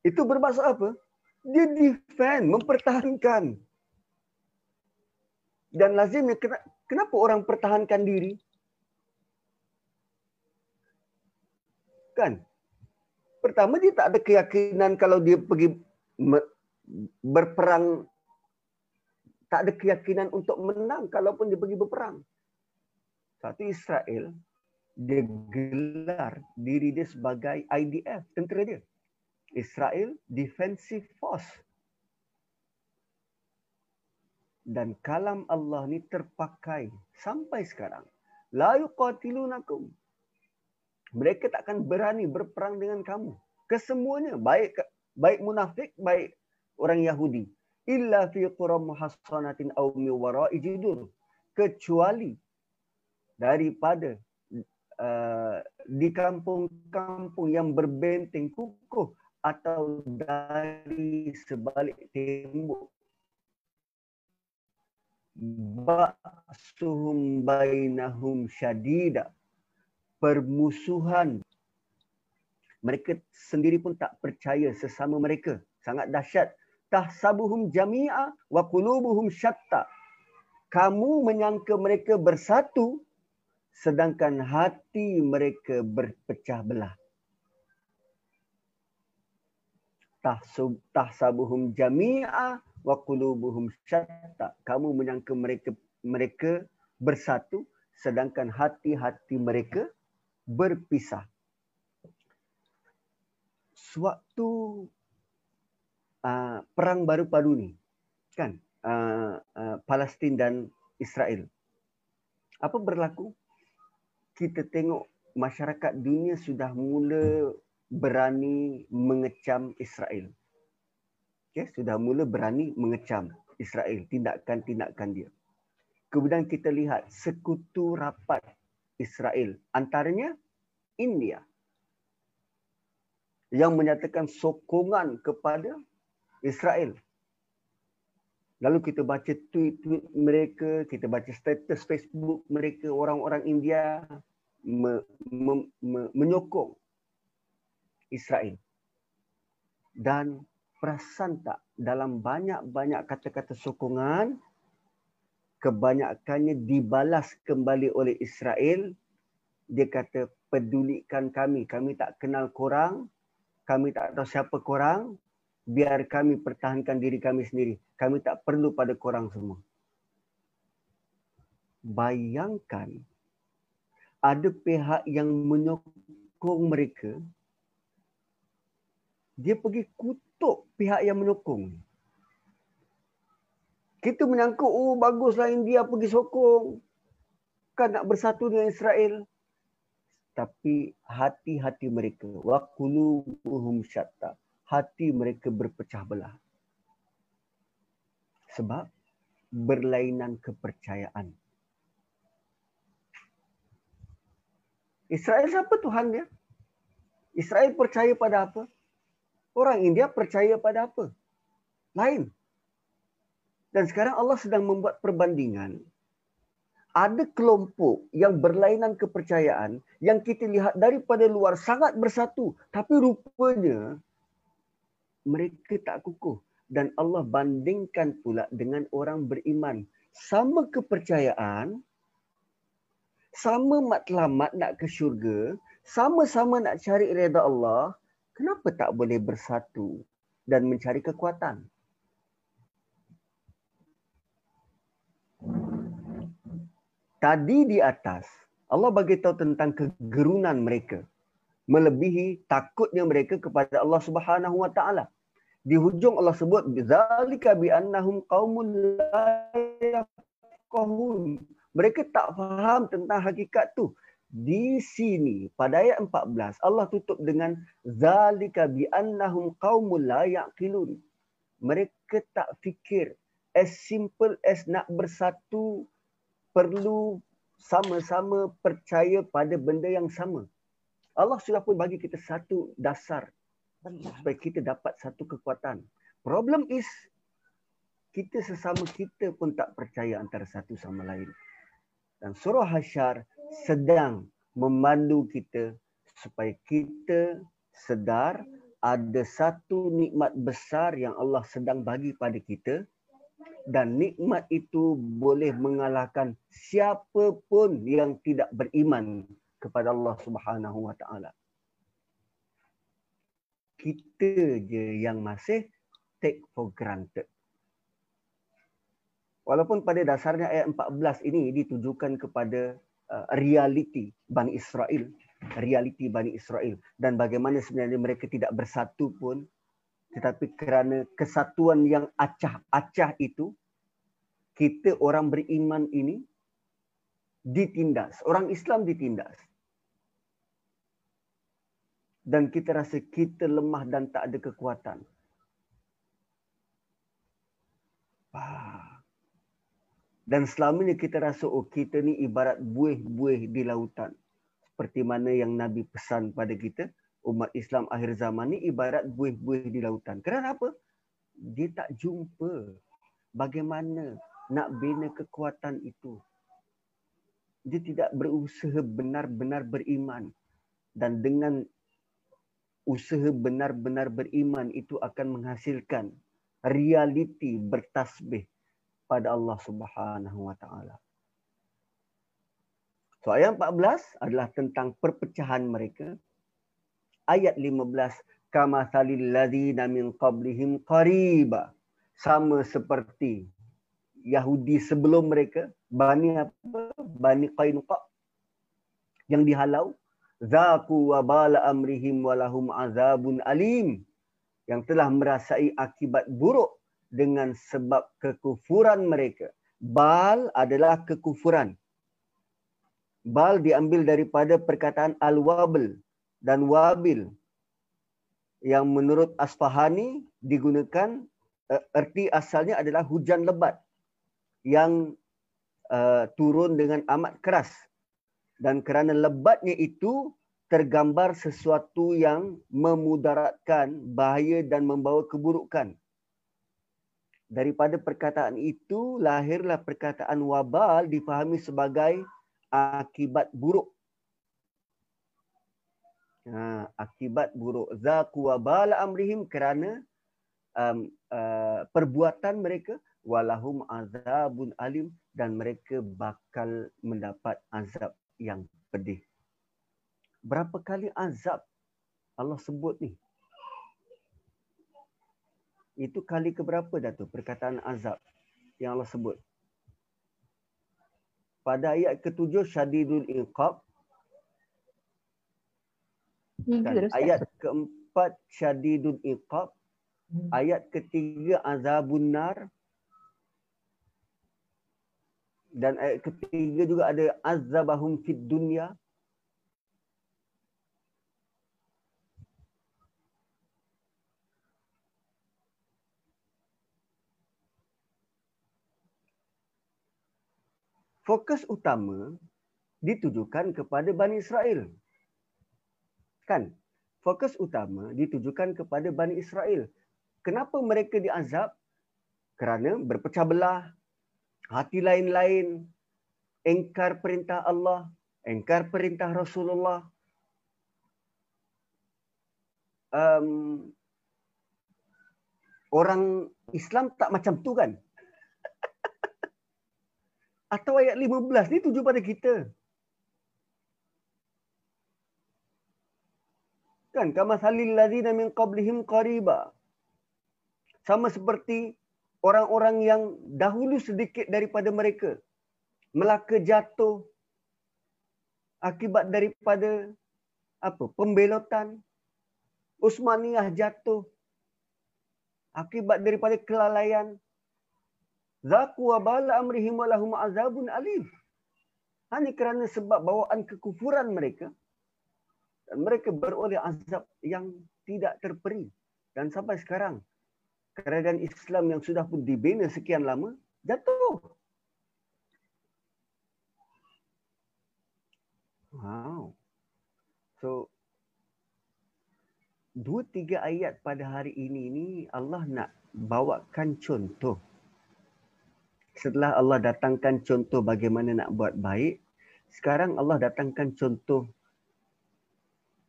itu bermaksud apa? Dia defend, mempertahankan. Dan lazimnya, kenapa orang pertahankan diri? Kan? Pertama, dia tak ada keyakinan kalau dia pergi berperang. Tak ada keyakinan untuk menang kalaupun dia pergi berperang. Satu Israel, dia gelar diri dia sebagai IDF, tentera dia. Israel Defensive Force. Dan kalam Allah ni terpakai sampai sekarang. La yuqatilunakum. Mereka takkan berani berperang dengan kamu. Kesemuanya baik baik munafik baik orang Yahudi illa fi quram muhassanatin aw mi wara'i judur kecuali daripada uh, di kampung-kampung yang berbenteng kukuh atau dari sebalik tembok. Ba'suhum bainahum syadida. Permusuhan. Mereka sendiri pun tak percaya sesama mereka. Sangat dahsyat. Tahsabuhum jami'a wa qulubuhum syatta. Kamu menyangka mereka bersatu sedangkan hati mereka berpecah belah tahsabuhum jami'a wa qulubuhum syatta. Kamu menyangka mereka mereka bersatu sedangkan hati-hati mereka berpisah. Sewaktu uh, perang baru padu ni kan? Uh, uh, Palestin dan Israel. Apa berlaku? Kita tengok masyarakat dunia sudah mula berani mengecam Israel. Okay, sudah mula berani mengecam Israel, tindakan-tindakan dia. Kemudian kita lihat sekutu rapat Israel, antaranya India. Yang menyatakan sokongan kepada Israel. Lalu kita baca tweet-tweet mereka, kita baca status Facebook mereka, orang-orang India me, me, me, menyokong Israel. Dan perasan tak dalam banyak-banyak kata-kata sokongan, kebanyakannya dibalas kembali oleh Israel. Dia kata, pedulikan kami. Kami tak kenal korang. Kami tak tahu siapa korang. biar kami pertahankan diri kami sendiri. Kami tak perlu pada korang semua. Bayangkan ada pihak yang menyokong mereka. Dia pergi kutuk pihak yang menyokong. Kita menyangka, oh baguslah India pergi sokong. Kan nak bersatu dengan Israel. Tapi hati-hati mereka. Wa kulubuhum syatta hati mereka berpecah belah. Sebab berlainan kepercayaan. Israel siapa Tuhan dia? Israel percaya pada apa? Orang India percaya pada apa? Lain. Dan sekarang Allah sedang membuat perbandingan. Ada kelompok yang berlainan kepercayaan yang kita lihat daripada luar sangat bersatu. Tapi rupanya mereka tak kukuh dan Allah bandingkan pula dengan orang beriman sama kepercayaan sama matlamat nak ke syurga sama-sama nak cari redha Allah kenapa tak boleh bersatu dan mencari kekuatan tadi di atas Allah bagi tahu tentang kegerunan mereka melebihi takutnya mereka kepada Allah Subhanahu wa taala. Di hujung Allah sebut zalika bi annahum qaumun la yafqahun. Mereka tak faham tentang hakikat tu. Di sini pada ayat 14 Allah tutup dengan zalika bi annahum qaumun la yaqilun. Mereka tak fikir as simple as nak bersatu perlu sama-sama percaya pada benda yang sama. Allah sudah pun bagi kita satu dasar supaya kita dapat satu kekuatan. Problem is kita sesama kita pun tak percaya antara satu sama lain. Dan surah Hasyar sedang memandu kita supaya kita sedar ada satu nikmat besar yang Allah sedang bagi pada kita dan nikmat itu boleh mengalahkan siapa pun yang tidak beriman kepada Allah Subhanahu Wa Taala. Kita je yang masih take for granted. Walaupun pada dasarnya ayat 14 ini ditujukan kepada realiti Bani Israel, realiti Bani Israel dan bagaimana sebenarnya mereka tidak bersatu pun tetapi kerana kesatuan yang acah-acah itu kita orang beriman ini ditindas, orang Islam ditindas dan kita rasa kita lemah dan tak ada kekuatan. Dan selama ini kita rasa oh kita ni ibarat buih-buih di lautan. Seperti mana yang Nabi pesan pada kita, umat Islam akhir zaman ni ibarat buih-buih di lautan. Kerana apa? Dia tak jumpa bagaimana nak bina kekuatan itu. Dia tidak berusaha benar-benar beriman. Dan dengan usaha benar-benar beriman itu akan menghasilkan realiti bertasbih pada Allah Subhanahu wa taala. So ayat 14 adalah tentang perpecahan mereka. Ayat 15 kama salil ladzina min qablihim qariba sama seperti Yahudi sebelum mereka Bani apa? Bani Qainuqa yang dihalau zaku wa bala amrihim walahum azabun alim yang telah merasai akibat buruk dengan sebab kekufuran mereka. Bal adalah kekufuran. Bal diambil daripada perkataan al-wabil dan wabil yang menurut Asfahani digunakan uh, erti asalnya adalah hujan lebat yang uh, turun dengan amat keras dan kerana lebatnya itu tergambar sesuatu yang memudaratkan bahaya dan membawa keburukan. Daripada perkataan itu lahirlah perkataan wabal difahami sebagai akibat buruk. Ha, akibat buruk. Zaku wabal amrihim kerana um, uh, perbuatan mereka walahum azabun alim dan mereka bakal mendapat azab yang pedih. Berapa kali azab Allah sebut ni? Itu kali keberapa dah tu perkataan azab yang Allah sebut. Pada ayat ketujuh syadidul iqab. Dan ayat keempat syadidul iqab. Hmm. Ayat ketiga azabun nar. Dan ayat ketiga juga ada azabahum fid dunya. Fokus utama ditujukan kepada Bani Israel. Kan? Fokus utama ditujukan kepada Bani Israel. Kenapa mereka diazab? Kerana berpecah belah, hati lain-lain, engkar perintah Allah, engkar perintah Rasulullah. Um, orang Islam tak macam tu kan? Atau ayat 15 ni tuju pada kita. Kan kama salil ladzina min qablihim qariba. Sama seperti orang-orang yang dahulu sedikit daripada mereka melaka jatuh akibat daripada apa? Pembelotan Usmaniyah jatuh akibat daripada kelalaian Zaku wa bala amrihim wa lahum azabun alim. Hanya kerana sebab bawaan kekufuran mereka dan mereka beroleh azab yang tidak terperi. Dan sampai sekarang kerajaan Islam yang sudah pun dibina sekian lama jatuh. Wow. So dua tiga ayat pada hari ini ni Allah nak bawakan contoh setelah Allah datangkan contoh bagaimana nak buat baik, sekarang Allah datangkan contoh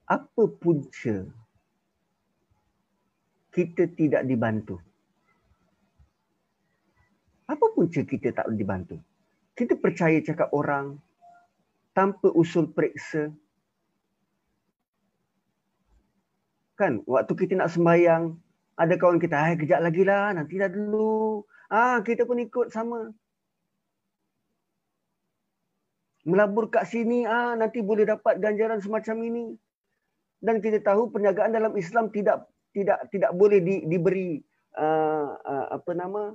apa punca kita tidak dibantu. Apa punca kita tak dibantu? Kita percaya cakap orang tanpa usul periksa. Kan, waktu kita nak sembahyang, ada kawan kita, hai kejap lagi lah, nanti dah dulu. Ah, kita pun ikut sama. Melabur kat sini, ah, nanti boleh dapat ganjaran semacam ini. Dan kita tahu perniagaan dalam Islam tidak tidak tidak boleh di, diberi uh, uh, apa nama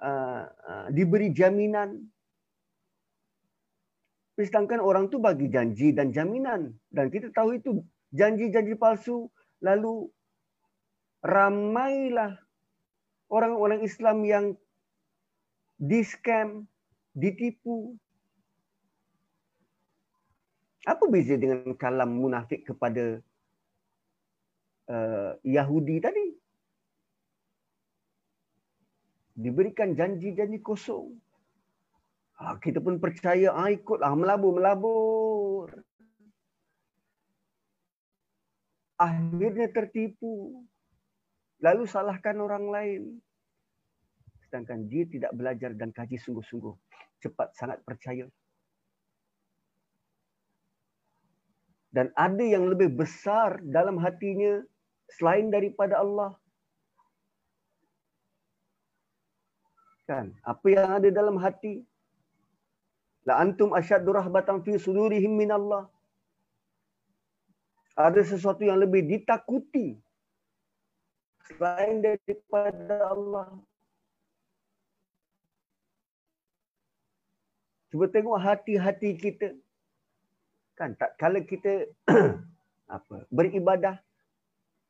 uh, uh, diberi jaminan. Sedangkan orang tu bagi janji dan jaminan dan kita tahu itu janji-janji palsu lalu ramailah orang-orang Islam yang di-scam, ditipu. Apa beza dengan kalam munafik kepada uh, Yahudi tadi? Diberikan janji-janji kosong. Ha, kita pun percaya, ah, ikutlah, melabur, melabur. Akhirnya tertipu. Lalu salahkan orang lain sedangkan dia tidak belajar dan kaji sungguh-sungguh. Cepat sangat percaya. Dan ada yang lebih besar dalam hatinya selain daripada Allah. Kan? Apa yang ada dalam hati? La antum asyaddu rahbatan fi sudurihim min Allah. Ada sesuatu yang lebih ditakuti selain daripada Allah. Cuba tengok hati-hati kita. Kan tak kalau kita (clears throat) apa beribadah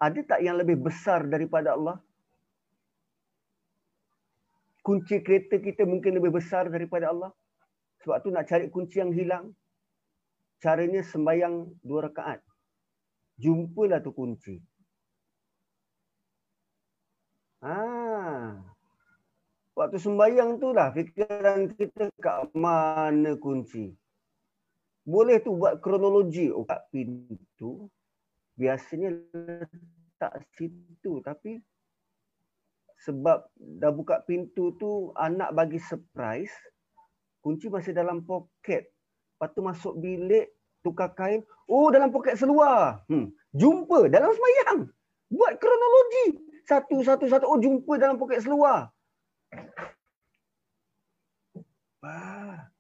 ada tak yang lebih besar daripada Allah? Kunci kereta kita mungkin lebih besar daripada Allah. Sebab tu nak cari kunci yang hilang. Caranya sembahyang dua rakaat. Jumpalah tu kunci. Ah, Waktu sembahyang tu lah fikiran kita kat mana kunci. Boleh tu buat kronologi. Oh, kat pintu. Biasanya tak situ. Tapi sebab dah buka pintu tu anak bagi surprise. Kunci masih dalam poket. Lepas tu masuk bilik, tukar kain. Oh dalam poket seluar. Hmm. Jumpa dalam sembahyang. Buat kronologi. Satu-satu-satu. Oh jumpa dalam poket seluar. Wah.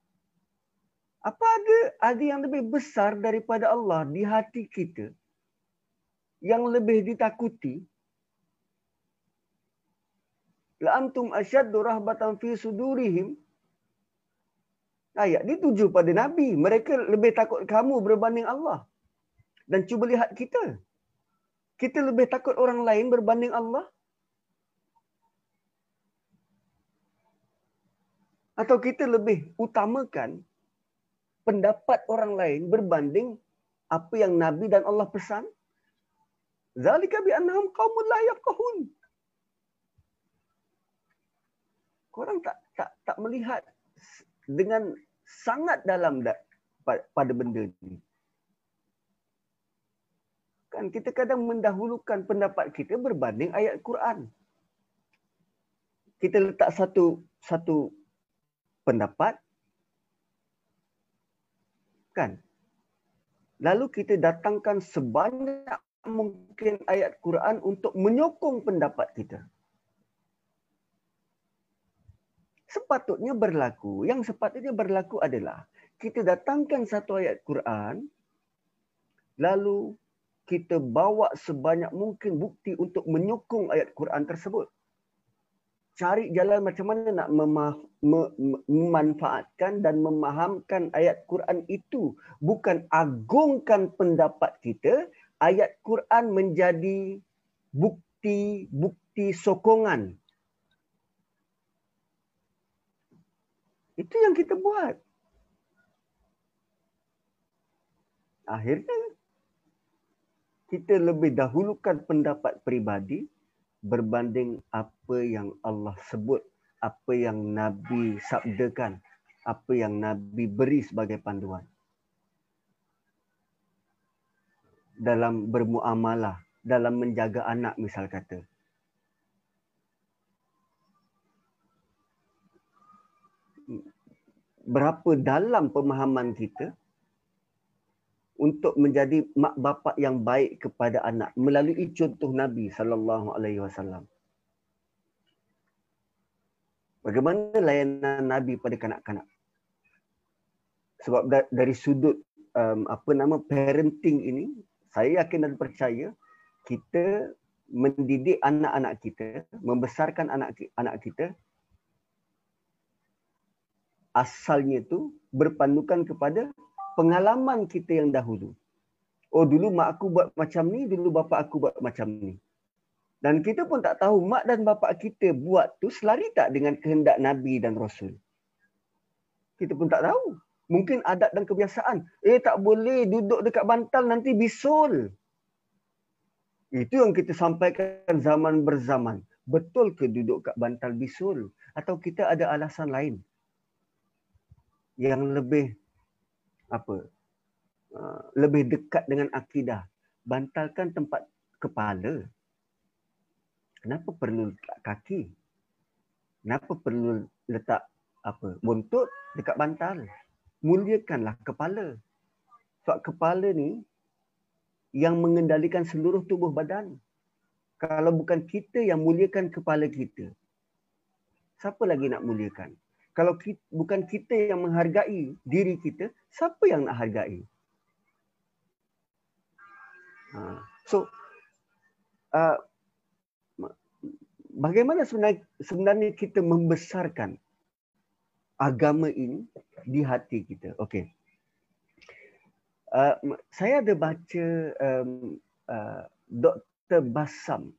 Apa ada ada yang lebih besar daripada Allah di hati kita yang lebih ditakuti? La antum asyaddu rahbatan fi sudurihim. Ayat dituju pada Nabi. Mereka lebih takut kamu berbanding Allah. Dan cuba lihat kita. Kita lebih takut orang lain berbanding Allah. Atau kita lebih utamakan pendapat orang lain berbanding apa yang Nabi dan Allah pesan? Zalika bi annahum qaumun la yafqahun. Korang tak tak tak melihat dengan sangat dalam pada benda ini. Kan kita kadang mendahulukan pendapat kita berbanding ayat Quran. Kita letak satu satu pendapat? Kan? Lalu kita datangkan sebanyak mungkin ayat Quran untuk menyokong pendapat kita. Sepatutnya berlaku. Yang sepatutnya berlaku adalah kita datangkan satu ayat Quran lalu kita bawa sebanyak mungkin bukti untuk menyokong ayat Quran tersebut cari jalan macam mana nak memanfaatkan dan memahamkan ayat Quran itu. Bukan agungkan pendapat kita, ayat Quran menjadi bukti-bukti sokongan. Itu yang kita buat. Akhirnya, kita lebih dahulukan pendapat peribadi berbanding apa yang Allah sebut, apa yang Nabi sabdakan, apa yang Nabi beri sebagai panduan. Dalam bermuamalah, dalam menjaga anak misal kata. Berapa dalam pemahaman kita untuk menjadi mak bapak yang baik kepada anak melalui contoh Nabi sallallahu alaihi wasallam. Bagaimana layanan Nabi pada kanak-kanak? Sebab dari sudut um, apa nama parenting ini, saya yakin dan percaya kita mendidik anak-anak kita, membesarkan anak anak kita asalnya itu berpandukan kepada pengalaman kita yang dahulu. Oh dulu mak aku buat macam ni, dulu bapa aku buat macam ni. Dan kita pun tak tahu mak dan bapa kita buat tu selari tak dengan kehendak Nabi dan Rasul. Kita pun tak tahu. Mungkin adat dan kebiasaan. Eh tak boleh duduk dekat bantal nanti bisul. Itu yang kita sampaikan zaman berzaman. Betul ke duduk kat bantal bisul? Atau kita ada alasan lain? Yang lebih apa? Uh, lebih dekat dengan akidah. Bantalkan tempat kepala. Kenapa perlu letak kaki? Kenapa perlu letak apa buntut dekat bantal? Muliakanlah kepala. Sebab kepala ni yang mengendalikan seluruh tubuh badan. Kalau bukan kita yang muliakan kepala kita siapa lagi nak muliakan kalau kita, bukan kita yang menghargai diri kita, siapa yang nak hargai? Ha. So, uh, bagaimana sebenarnya, sebenarnya kita membesarkan agama ini di hati kita? Okey. Uh, saya ada baca um, uh, Dr. Basam.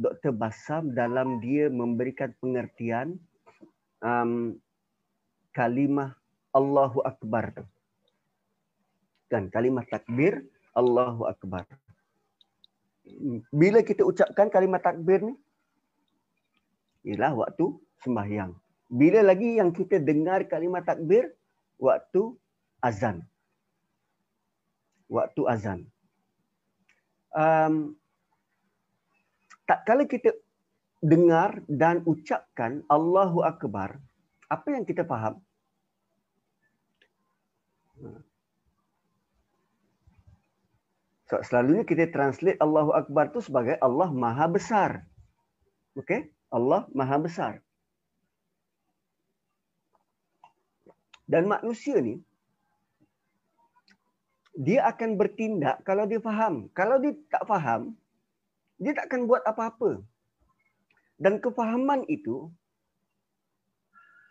Dr. Basam dalam dia memberikan pengertian um, kalimah Allahu Akbar. Kan kalimah takbir Allahu Akbar. Bila kita ucapkan kalimah takbir ni ialah waktu sembahyang. Bila lagi yang kita dengar kalimah takbir waktu azan. Waktu azan. Um, tak kala kita dengar dan ucapkan Allahu Akbar, apa yang kita faham? So, selalunya kita translate Allahu Akbar tu sebagai Allah Maha Besar. Okey? Allah Maha Besar. Dan manusia ni dia akan bertindak kalau dia faham. Kalau dia tak faham, dia tak akan buat apa-apa. Dan kefahaman itu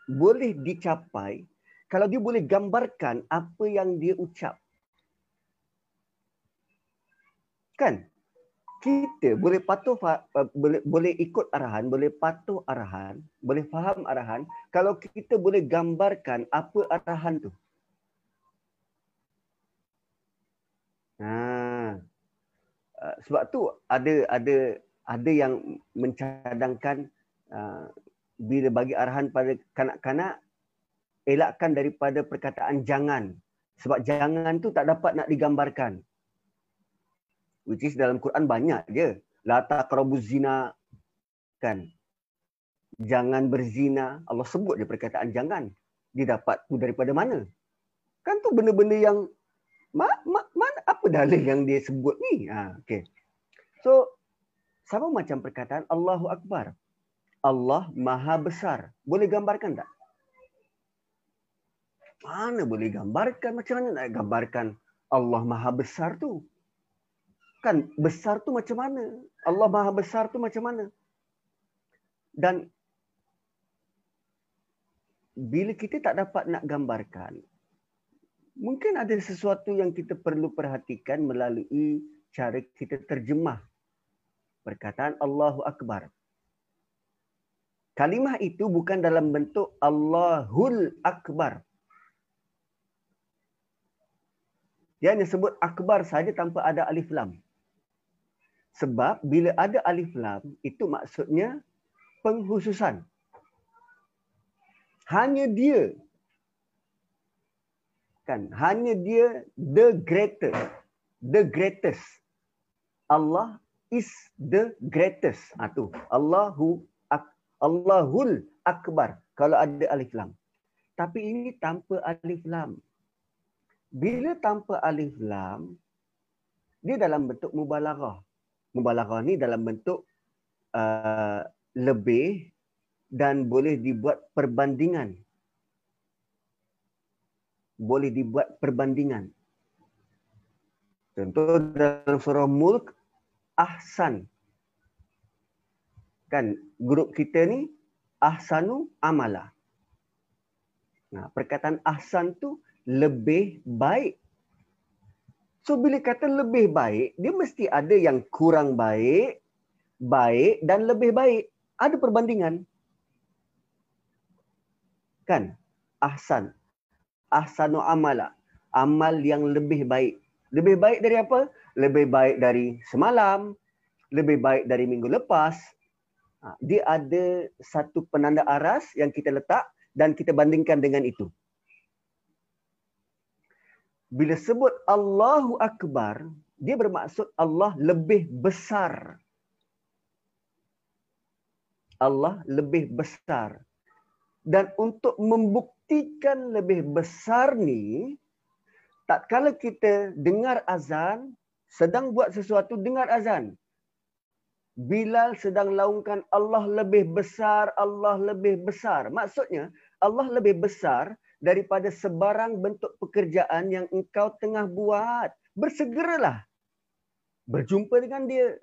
boleh dicapai kalau dia boleh gambarkan apa yang dia ucap. Kan? Kita boleh patuh boleh boleh ikut arahan, boleh patuh arahan, boleh faham arahan kalau kita boleh gambarkan apa arahan tu. Ha. Uh, sebab tu ada ada ada yang mencadangkan uh, bila bagi arahan pada kanak-kanak elakkan daripada perkataan jangan. Sebab jangan tu tak dapat nak digambarkan. Which is dalam Quran banyak je. La taqrabuz zina. Kan? Jangan berzina. Allah sebut je perkataan jangan. Dia dapat tu daripada mana? Kan tu benda-benda yang ma, ma, mana apa dalil yang dia sebut ni? Ha okey. So sama macam perkataan Allahu akbar Allah Maha Besar. Boleh gambarkan tak? Mana boleh gambarkan? Macam mana nak gambarkan Allah Maha Besar tu? Kan besar tu macam mana? Allah Maha Besar tu macam mana? Dan bila kita tak dapat nak gambarkan, mungkin ada sesuatu yang kita perlu perhatikan melalui cara kita terjemah perkataan Allahu Akbar. Kalimah itu bukan dalam bentuk Allahul Akbar. Dia hanya sebut akbar saja tanpa ada alif lam. Sebab bila ada alif lam, itu maksudnya penghususan. Hanya dia. Kan? Hanya dia the greatest. The greatest. Allah is the greatest. Ha, Allahu Allahul Akbar kalau ada alif lam. Tapi ini tanpa alif lam. Bila tanpa alif lam, dia dalam bentuk mubalaghah. Mubalaghah ni dalam bentuk uh, lebih dan boleh dibuat perbandingan. Boleh dibuat perbandingan. Contoh dalam surah Mulk, ahsan kan grup kita ni ahsanu amala. Nah, perkataan ahsan tu lebih baik. So bila kata lebih baik, dia mesti ada yang kurang baik, baik dan lebih baik. Ada perbandingan. Kan? Ahsan. Ahsanu amala. Amal yang lebih baik. Lebih baik dari apa? Lebih baik dari semalam, lebih baik dari minggu lepas, Ha, dia ada satu penanda aras yang kita letak dan kita bandingkan dengan itu. Bila sebut Allahu Akbar, dia bermaksud Allah lebih besar. Allah lebih besar. Dan untuk membuktikan lebih besar ni, tak kala kita dengar azan, sedang buat sesuatu, dengar azan. Bilal sedang laungkan Allah lebih besar, Allah lebih besar. Maksudnya Allah lebih besar daripada sebarang bentuk pekerjaan yang engkau tengah buat. Bersegeralah berjumpa dengan dia.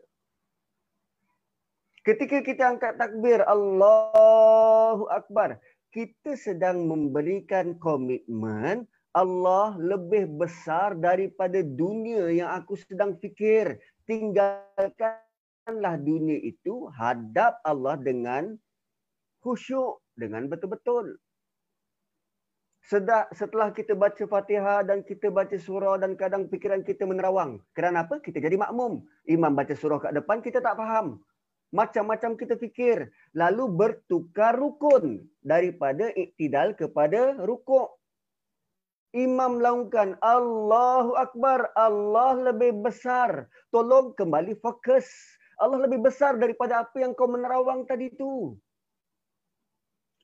Ketika kita angkat takbir Allahu Akbar, kita sedang memberikan komitmen Allah lebih besar daripada dunia yang aku sedang fikir. Tinggalkan janganlah dunia itu hadap Allah dengan khusyuk, dengan betul-betul. Setelah kita baca fatihah dan kita baca surah dan kadang fikiran kita menerawang. Kerana apa? Kita jadi makmum. Imam baca surah kat depan, kita tak faham. Macam-macam kita fikir. Lalu bertukar rukun daripada iktidal kepada rukuk. Imam laungkan Allahu Akbar. Allah lebih besar. Tolong kembali fokus. Allah lebih besar daripada apa yang kau menerawang tadi tu.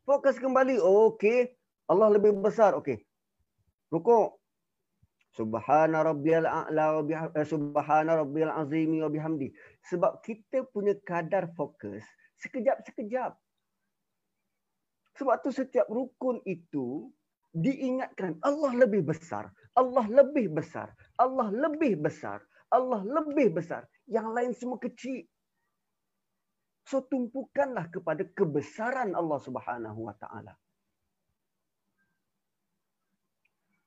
Fokus kembali. Okey. Allah lebih besar. Okey. Rukuk. Subhana rabbiyal a'la wa eh, subhana rabbiyal azim wa bihamdi. Sebab kita punya kadar fokus sekejap-sekejap. Sebab tu setiap rukun itu diingatkan Allah lebih besar, Allah lebih besar, Allah lebih besar, Allah lebih besar. Yang lain semua kecil. So tumpukanlah kepada kebesaran Allah Subhanahu wa taala.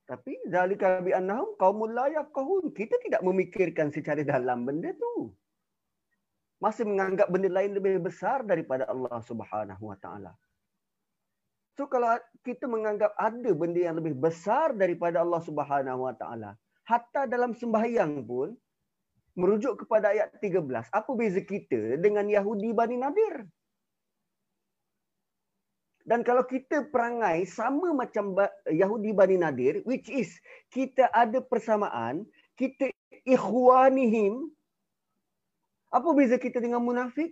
Tapi zalika bi annahum qaumul la yaqahun. Kita tidak memikirkan secara dalam benda tu. Masih menganggap benda lain lebih besar daripada Allah Subhanahu wa taala. So kalau kita menganggap ada benda yang lebih besar daripada Allah Subhanahu wa taala, hatta dalam sembahyang pun merujuk kepada ayat 13. Apa beza kita dengan Yahudi Bani Nadir? Dan kalau kita perangai sama macam Yahudi Bani Nadir, which is kita ada persamaan, kita ikhwanihim, apa beza kita dengan munafik?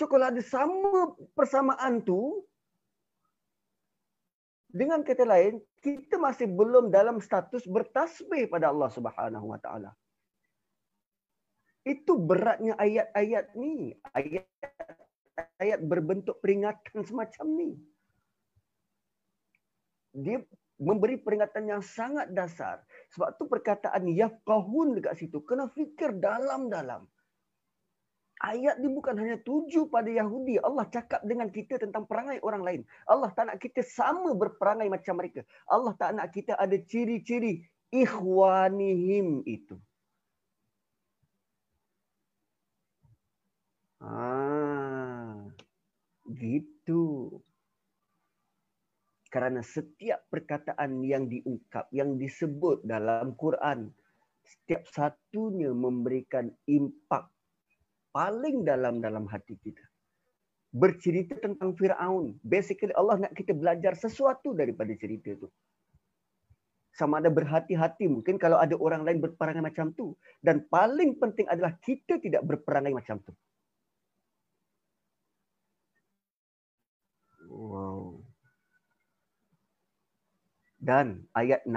So kalau ada sama persamaan tu, dengan kata lain, kita masih belum dalam status bertasbih pada Allah Subhanahu Wa Taala. Itu beratnya ayat-ayat ni. Ayat ayat berbentuk peringatan semacam ni. Dia memberi peringatan yang sangat dasar. Sebab tu perkataan yafqahun dekat situ. Kena fikir dalam-dalam. Ayat ni bukan hanya tuju pada Yahudi. Allah cakap dengan kita tentang perangai orang lain. Allah tak nak kita sama berperangai macam mereka. Allah tak nak kita ada ciri-ciri ikhwanihim itu. Ah. Gitu. Kerana setiap perkataan yang diungkap, yang disebut dalam Quran, setiap satunya memberikan impak paling dalam dalam hati kita. Bercerita tentang Fir'aun. Basically Allah nak kita belajar sesuatu daripada cerita itu. Sama ada berhati-hati mungkin kalau ada orang lain berperangai macam tu. Dan paling penting adalah kita tidak berperangai macam tu. Wow. Dan ayat 16.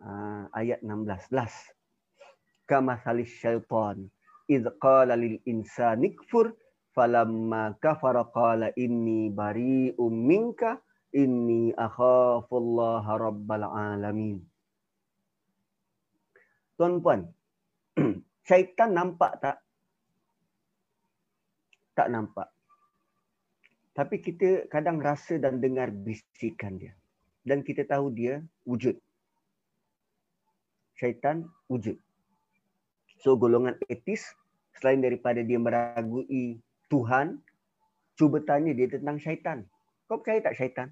Uh, ayat 16. Last. Kama salis syaitan. Iz qala lil insani kfur. Falamma kafara qala inni bari'um minka. Inni akhafullaha rabbal alamin. Tuan-puan. (clears throat) syaitan nampak tak? Tak nampak. Tapi kita kadang rasa dan dengar bisikan dia. Dan kita tahu dia wujud. Syaitan wujud. So golongan etis, selain daripada dia meragui Tuhan, cuba tanya dia tentang syaitan. Kau percaya tak syaitan?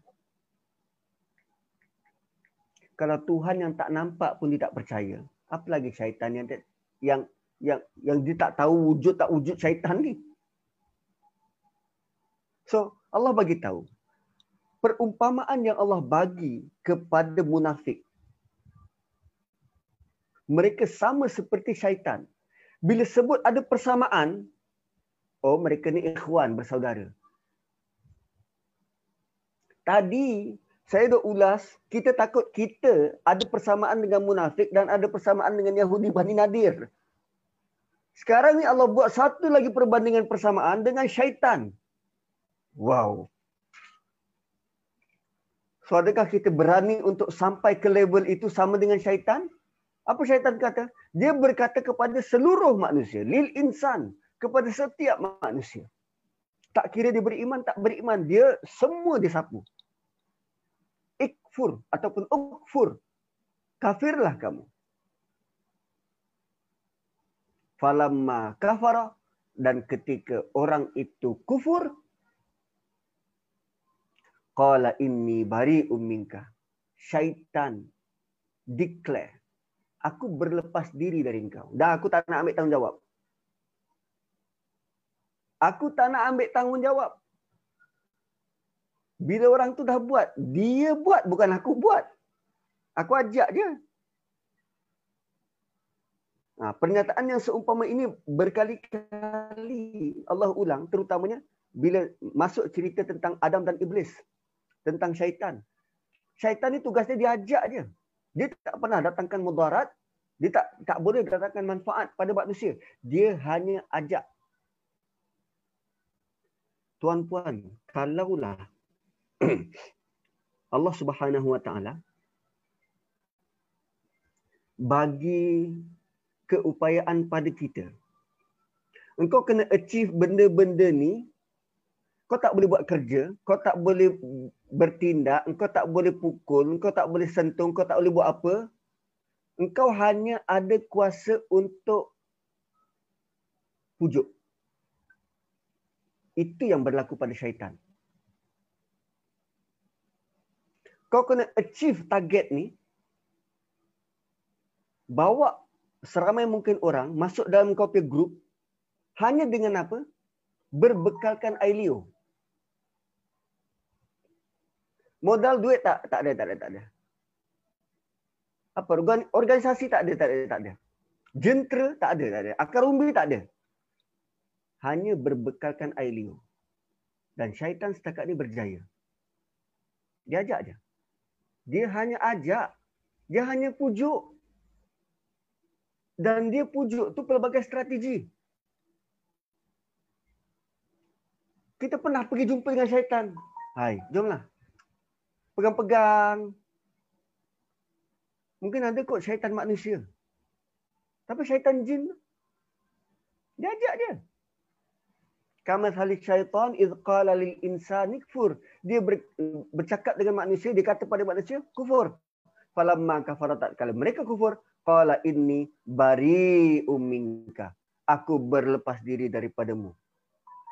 Kalau Tuhan yang tak nampak pun dia tak percaya, apa lagi syaitan yang yang yang yang dia tak tahu wujud tak wujud syaitan ni? So Allah bagi tahu perumpamaan yang Allah bagi kepada munafik. Mereka sama seperti syaitan. Bila sebut ada persamaan, oh mereka ni ikhwan bersaudara. Tadi saya dah ulas, kita takut kita ada persamaan dengan munafik dan ada persamaan dengan Yahudi Bani Nadir. Sekarang ni Allah buat satu lagi perbandingan persamaan dengan syaitan. Wow. So adakah kita berani untuk sampai ke level itu sama dengan syaitan? Apa syaitan kata? Dia berkata kepada seluruh manusia. Lil insan. Kepada setiap manusia. Tak kira dia beriman, tak beriman. Dia semua disapu. Ikfur ataupun ukfur. Kafirlah kamu. Falamma kafara. Dan ketika orang itu kufur, Qala inni bari'um minka. Syaitan declare. Aku berlepas diri dari engkau. Dah aku tak nak ambil tanggungjawab. Aku tak nak ambil tanggungjawab. Bila orang tu dah buat, dia buat bukan aku buat. Aku ajak dia. Ha, pernyataan yang seumpama ini berkali-kali Allah ulang terutamanya bila masuk cerita tentang Adam dan Iblis tentang syaitan. Syaitan ni tugas dia diajak je. Dia tak pernah datangkan mudarat. Dia tak tak boleh datangkan manfaat pada manusia. Dia hanya ajak. Tuan-puan, kalaulah (clears throat) Allah Subhanahu Wa Taala bagi keupayaan pada kita. Engkau kena achieve benda-benda ni. Kau tak boleh buat kerja, kau tak boleh bertindak, engkau tak boleh pukul, engkau tak boleh sentuh, engkau tak boleh buat apa. Engkau hanya ada kuasa untuk pujuk. Itu yang berlaku pada syaitan. Kau kena achieve target ni. Bawa seramai mungkin orang masuk dalam kau punya group hanya dengan apa? Berbekalkan air Modal duit tak tak ada tak ada tak ada. Apa organisasi tak ada tak ada tak ada. Jentera tak ada tak ada. Akar umbi tak ada. Hanya berbekalkan air liur. Dan syaitan setakat ni berjaya. Dia ajak je. Dia hanya ajak. Dia hanya pujuk. Dan dia pujuk tu pelbagai strategi. Kita pernah pergi jumpa dengan syaitan. Hai, jomlah. Pegang-pegang. Mungkin ada kot syaitan manusia. Tapi syaitan jin dia ajak dia. Kama salik syaitan iz qala lil insani kfur. Dia ber, bercakap dengan manusia, dia kata pada manusia kufur. Falamma kafara tak kala mereka kufur, qala inni bari minka. Aku berlepas diri daripadamu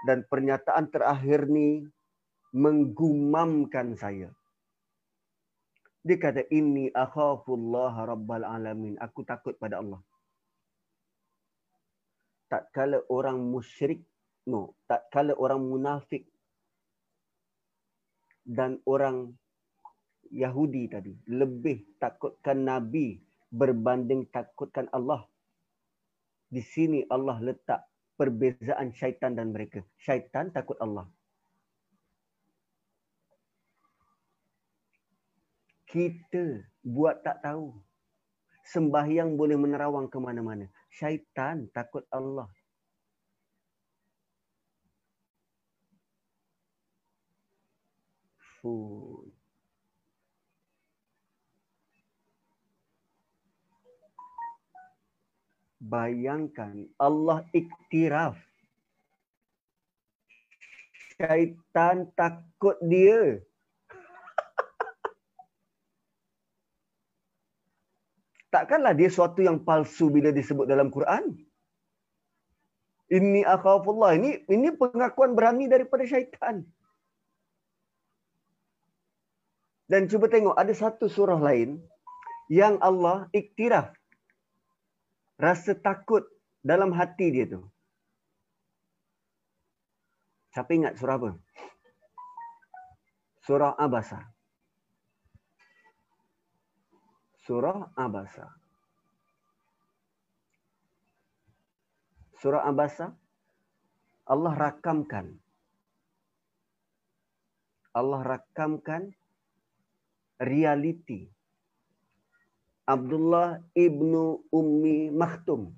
dan pernyataan terakhir ni menggumamkan saya. Dia kata ini akhafullah rabbal alamin. Aku takut pada Allah. Tak kala orang musyrik no, tak kala orang munafik dan orang Yahudi tadi lebih takutkan nabi berbanding takutkan Allah. Di sini Allah letak perbezaan syaitan dan mereka. Syaitan takut Allah. Kita buat tak tahu. Sembahyang boleh menerawang ke mana-mana. Syaitan takut Allah. Fuh. Bayangkan Allah iktiraf. Syaitan takut dia. Takkanlah dia suatu yang palsu bila disebut dalam Quran. Ini akhafullah. Ini ini pengakuan berani daripada syaitan. Dan cuba tengok ada satu surah lain yang Allah iktiraf rasa takut dalam hati dia tu. Siapa ingat surah apa? Surah Abasa. Surah Abasa. Surah Abasa Allah rakamkan Allah rakamkan realiti Abdullah ibnu Ummi Maktum.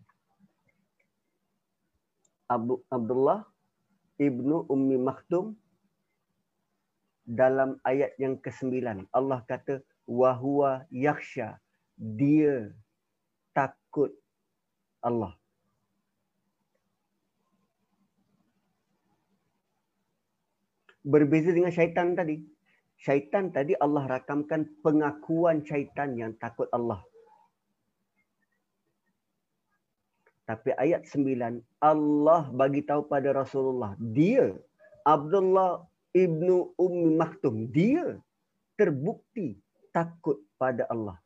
Abu Abdullah ibnu Ummi Maktum dalam ayat yang ke-9 Allah kata wahwa yakhsha dia takut Allah. Berbeza dengan syaitan tadi syaitan tadi Allah rakamkan pengakuan syaitan yang takut Allah. Tapi ayat 9 Allah bagi tahu pada Rasulullah dia Abdullah ibnu Ummi Maktum dia terbukti takut pada Allah.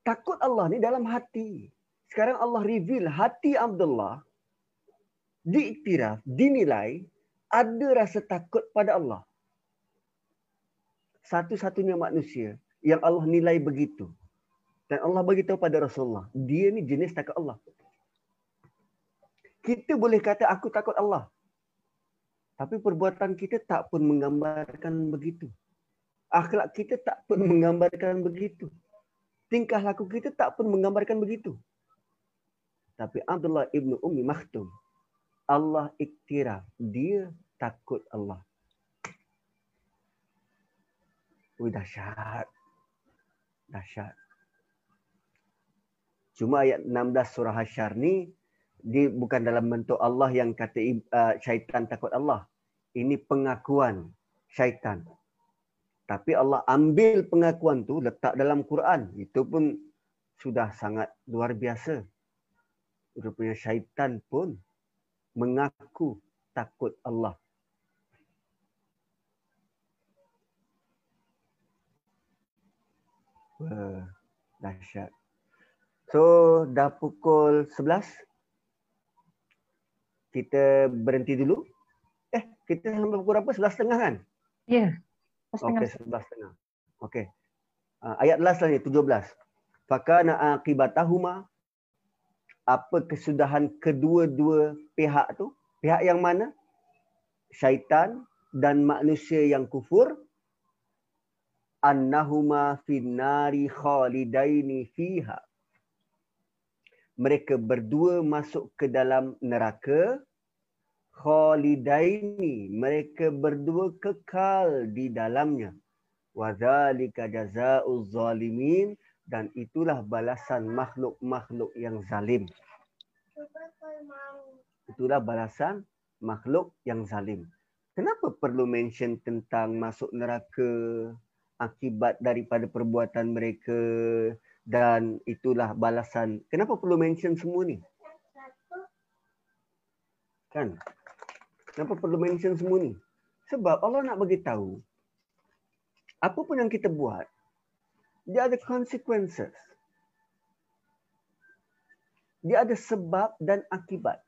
Takut Allah ni dalam hati. Sekarang Allah reveal hati Abdullah diiktiraf, dinilai ada rasa takut pada Allah satu-satunya manusia yang Allah nilai begitu. Dan Allah beritahu pada Rasulullah, dia ni jenis takut Allah. Kita boleh kata aku takut Allah. Tapi perbuatan kita tak pun menggambarkan begitu. Akhlak kita tak pun menggambarkan begitu. Tingkah laku kita tak pun menggambarkan begitu. Tapi Abdullah ibnu Ummi Maktum, Allah iktiraf. Dia takut Allah. Ui, dahsyat. Dahsyat. Cuma ayat 16 surah Hasyar ni, dia bukan dalam bentuk Allah yang kata uh, syaitan takut Allah. Ini pengakuan syaitan. Tapi Allah ambil pengakuan tu letak dalam Quran. Itu pun sudah sangat luar biasa. Rupanya syaitan pun mengaku takut Allah. Wah, dahsyat. So, dah pukul 11. Kita berhenti dulu. Eh, kita sampai pukul berapa? 11.30 kan? Ya. Yeah. Okey, sebelah setengah. Okey. Uh, ayat last lagi, 17. Fakana aqibatahuma apa kesudahan kedua-dua pihak tu? Pihak yang mana? Syaitan dan manusia yang kufur. Annahuma finnari khalidaini fiha. Mereka berdua masuk ke dalam neraka khalidaini mereka berdua kekal di dalamnya. Wa zalika jazaa'uz zalimin dan itulah balasan makhluk-makhluk yang zalim. Itulah balasan makhluk yang zalim. Kenapa perlu mention tentang masuk neraka akibat daripada perbuatan mereka dan itulah balasan? Kenapa perlu mention semua ni? Kan Kenapa perlu mention semua ni? Sebab Allah nak bagi tahu apa pun yang kita buat dia ada consequences. Dia ada sebab dan akibat.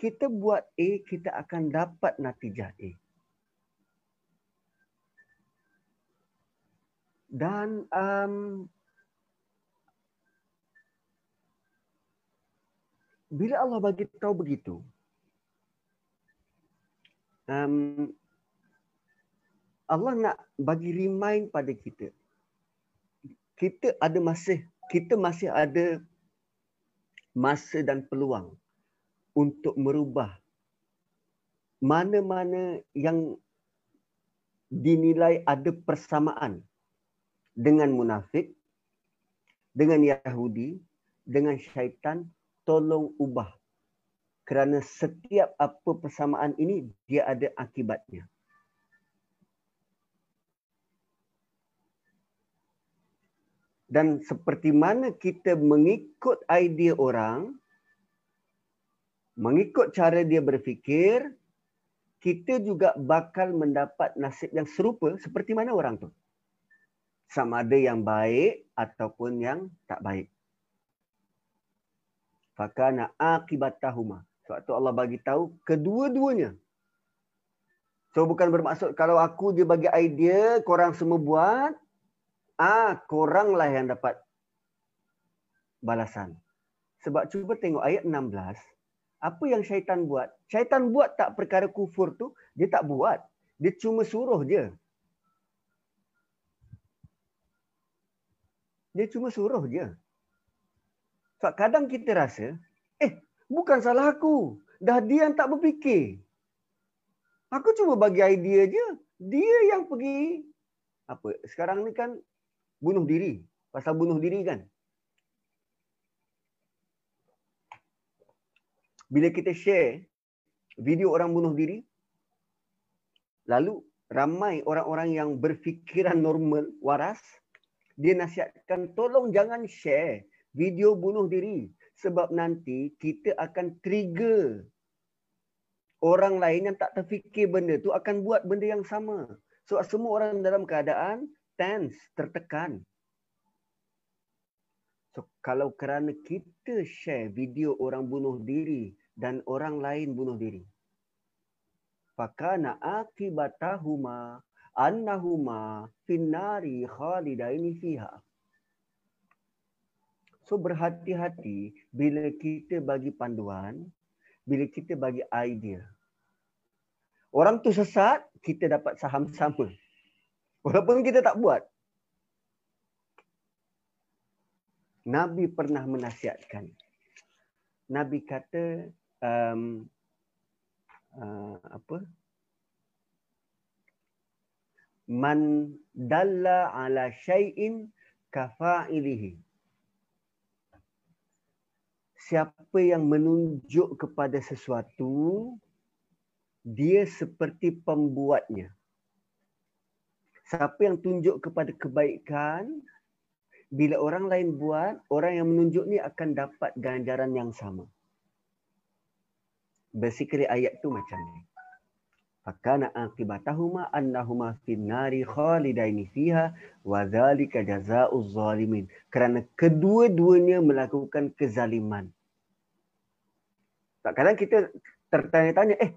Kita buat A, kita akan dapat natijah A. Dan um, bila Allah bagi tahu begitu, um, Allah nak bagi remind pada kita. Kita ada masih kita masih ada masa dan peluang untuk merubah mana-mana yang dinilai ada persamaan dengan munafik, dengan Yahudi, dengan syaitan, tolong ubah kerana setiap apa persamaan ini dia ada akibatnya. Dan seperti mana kita mengikut idea orang, mengikut cara dia berfikir, kita juga bakal mendapat nasib yang serupa seperti mana orang tu. Sama ada yang baik ataupun yang tak baik. Fakana akibatahuma. Sebab tu Allah bagi tahu kedua-duanya. So bukan bermaksud kalau aku dia bagi idea, korang semua buat, ah koranglah yang dapat balasan. Sebab cuba tengok ayat 16, apa yang syaitan buat? Syaitan buat tak perkara kufur tu, dia tak buat. Dia cuma suruh je. Dia cuma suruh je. Sebab kadang kita rasa, Bukan salah aku. Dah dia yang tak berfikir. Aku cuma bagi idea je. Dia yang pergi. Apa? Sekarang ni kan bunuh diri. Pasal bunuh diri kan? Bila kita share video orang bunuh diri, lalu ramai orang-orang yang berfikiran normal, waras, dia nasihatkan tolong jangan share video bunuh diri sebab nanti kita akan trigger orang lain yang tak terfikir benda tu akan buat benda yang sama. So semua orang dalam keadaan tense, tertekan. So kalau kerana kita share video orang bunuh diri dan orang lain bunuh diri. Fakana akibatahuma annahuma finnari khalidaini fiha. So berhati-hati bila kita bagi panduan, bila kita bagi idea. Orang tu sesat, kita dapat saham sama. Walaupun kita tak buat. Nabi pernah menasihatkan. Nabi kata um, uh, apa? Man dalla ala syai'in kafa'ilihi. Siapa yang menunjuk kepada sesuatu, dia seperti pembuatnya. Siapa yang tunjuk kepada kebaikan, bila orang lain buat, orang yang menunjuk ni akan dapat ganjaran yang sama. Basically ayat tu macam ni. Fakana aqibatahuma annahuma fin nari khalidaini fiha wa dhalika jazaa'uz zalimin. Kerana kedua-duanya melakukan kezaliman. Tak kadang kita tertanya-tanya, eh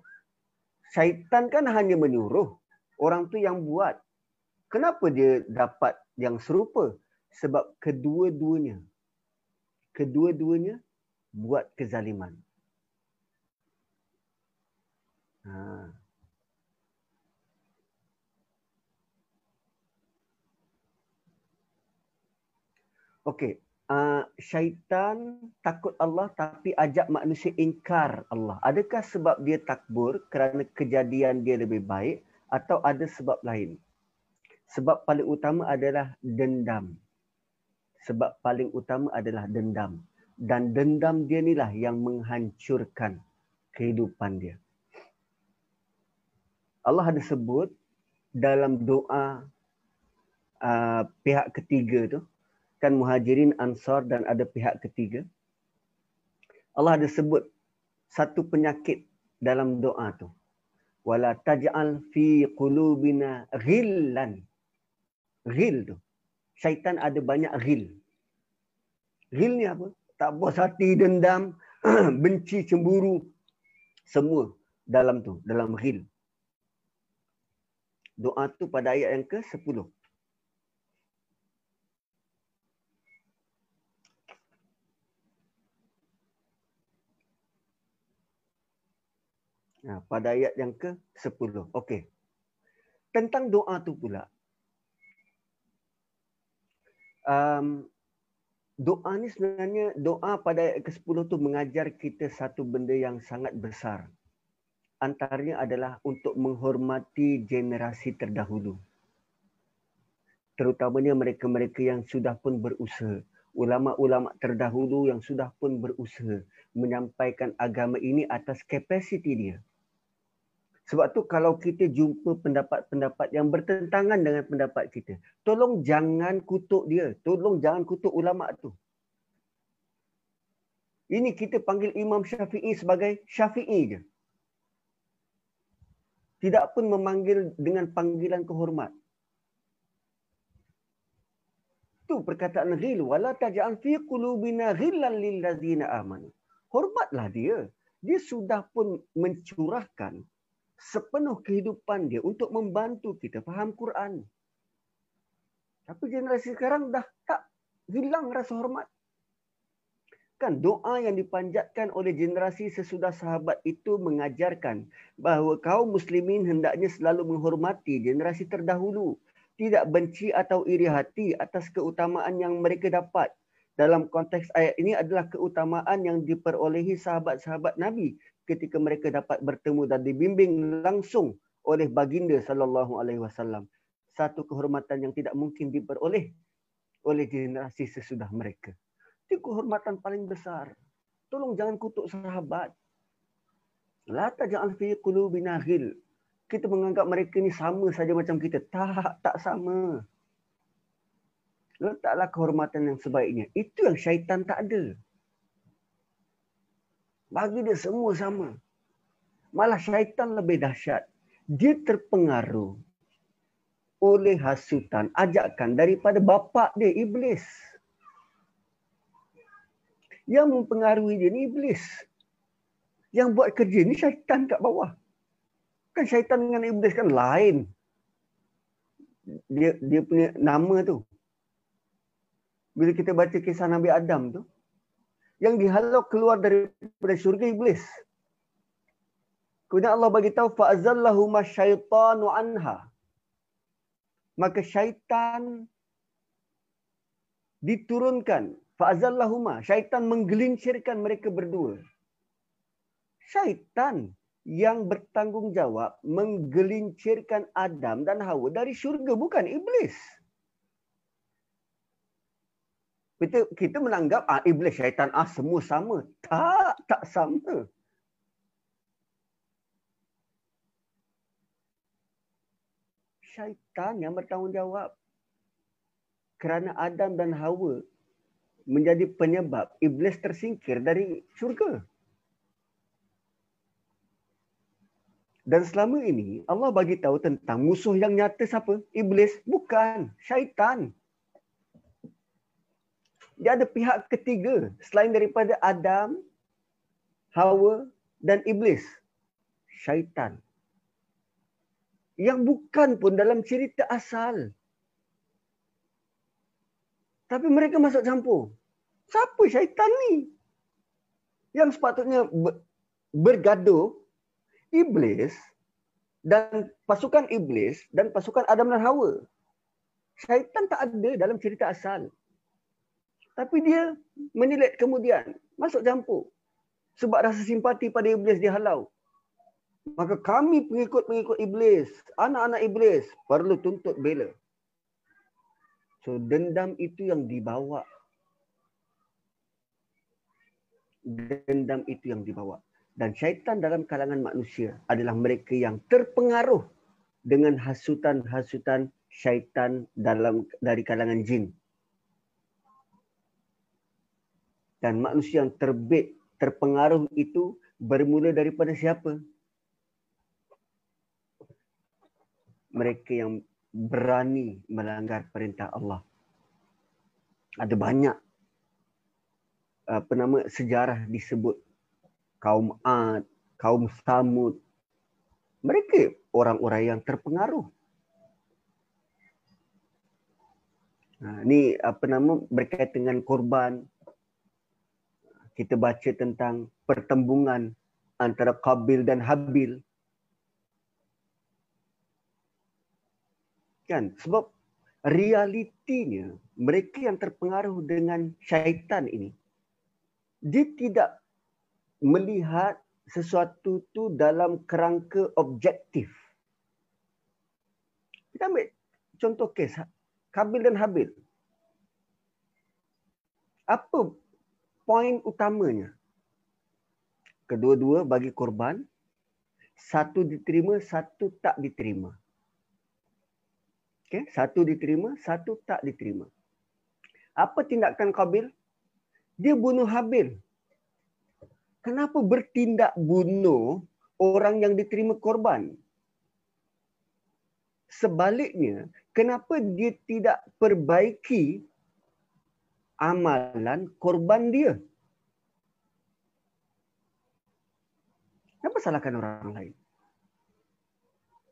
syaitan kan hanya menyuruh orang tu yang buat. Kenapa dia dapat yang serupa? Sebab kedua-duanya kedua-duanya buat kezaliman. Ha. Okey, uh, syaitan takut Allah tapi ajak manusia ingkar Allah. Adakah sebab dia takbur kerana kejadian dia lebih baik atau ada sebab lain? Sebab paling utama adalah dendam. Sebab paling utama adalah dendam. Dan dendam dia inilah yang menghancurkan kehidupan dia. Allah ada sebut dalam doa uh, pihak ketiga tu, kan muhajirin ansar dan ada pihak ketiga. Allah ada sebut satu penyakit dalam doa tu. Wala taj'al fi qulubina ghillan. Ghil tu. Syaitan ada banyak ghil. Ghil ni apa? Tak puas hati dendam (clears throat) benci cemburu. Semua dalam tu dalam ghil. Doa tu pada ayat yang ke-10 Ha, pada ayat yang ke-10. Okey. Tentang doa tu pula. Um, doa ni sebenarnya doa pada ayat ke-10 tu mengajar kita satu benda yang sangat besar. Antaranya adalah untuk menghormati generasi terdahulu. Terutamanya mereka-mereka yang sudah pun berusaha. Ulama-ulama terdahulu yang sudah pun berusaha menyampaikan agama ini atas kapasiti dia. Sebab tu kalau kita jumpa pendapat-pendapat yang bertentangan dengan pendapat kita, tolong jangan kutuk dia. Tolong jangan kutuk ulama tu. Ini kita panggil Imam Syafi'i sebagai Syafi'i je. Tidak pun memanggil dengan panggilan kehormat. Tu perkataan ghil wala taj'al fi qulubina ghillan lil ladzina amanu. Hormatlah dia. Dia sudah pun mencurahkan sepenuh kehidupan dia untuk membantu kita faham Quran. Tapi generasi sekarang dah tak hilang rasa hormat. Kan doa yang dipanjatkan oleh generasi sesudah sahabat itu mengajarkan bahawa kaum muslimin hendaknya selalu menghormati generasi terdahulu. Tidak benci atau iri hati atas keutamaan yang mereka dapat. Dalam konteks ayat ini adalah keutamaan yang diperolehi sahabat-sahabat Nabi ketika mereka dapat bertemu dan dibimbing langsung oleh baginda sallallahu alaihi wasallam. Satu kehormatan yang tidak mungkin diperoleh oleh generasi sesudah mereka. Itu kehormatan paling besar. Tolong jangan kutuk sahabat. La taj'al fi qulubina ghil. Kita menganggap mereka ni sama saja macam kita. Tak tak sama. Letaklah kehormatan yang sebaiknya. Itu yang syaitan tak ada bagi dia semua sama. Malah syaitan lebih dahsyat. Dia terpengaruh oleh hasutan, ajakan daripada bapa dia, Iblis. Yang mempengaruhi dia ni Iblis. Yang buat kerja ni syaitan kat bawah. Kan syaitan dengan Iblis kan lain. Dia dia punya nama tu. Bila kita baca kisah Nabi Adam tu, yang dihalau keluar daripada syurga iblis. Kemudian Allah bagi tahu fa'azallahu masyaitanu anha. maka syaitan diturunkan fa'azallahuma syaitan menggelincirkan mereka berdua syaitan yang bertanggungjawab menggelincirkan Adam dan Hawa dari syurga bukan iblis kita kita menanggap ah iblis syaitan ah semua sama tak tak sama syaitan yang bertanggungjawab kerana Adam dan Hawa menjadi penyebab iblis tersingkir dari syurga Dan selama ini Allah bagi tahu tentang musuh yang nyata siapa? Iblis, bukan syaitan. Dia ada pihak ketiga selain daripada Adam, Hawa dan iblis. Syaitan. Yang bukan pun dalam cerita asal. Tapi mereka masuk campur. Siapa syaitan ni? Yang sepatutnya bergaduh iblis dan pasukan iblis dan pasukan Adam dan Hawa. Syaitan tak ada dalam cerita asal. Tapi dia menilik kemudian masuk campur. Sebab rasa simpati pada iblis dihalau. Maka kami pengikut-pengikut iblis, anak-anak iblis perlu tuntut bela. So dendam itu yang dibawa. Dendam itu yang dibawa dan syaitan dalam kalangan manusia adalah mereka yang terpengaruh dengan hasutan-hasutan syaitan dalam dari kalangan jin. Dan manusia yang terbit terpengaruh itu bermula daripada siapa? Mereka yang berani melanggar perintah Allah. Ada banyak apa nama sejarah disebut kaum Ad, kaum Samud. Mereka orang-orang yang terpengaruh. Ha, ini apa nama berkaitan dengan korban. Kita baca tentang pertembungan antara Qabil dan Habil. Kan? Sebab realitinya mereka yang terpengaruh dengan syaitan ini dia tidak melihat sesuatu tu dalam kerangka objektif. Kita ambil contoh kes Kabil dan Habil. Apa poin utamanya? Kedua-dua bagi korban, satu diterima, satu tak diterima. Okay? Satu diterima, satu tak diterima. Apa tindakan Kabil? Dia bunuh Habil kenapa bertindak bunuh orang yang diterima korban? Sebaliknya, kenapa dia tidak perbaiki amalan korban dia? Kenapa salahkan orang lain?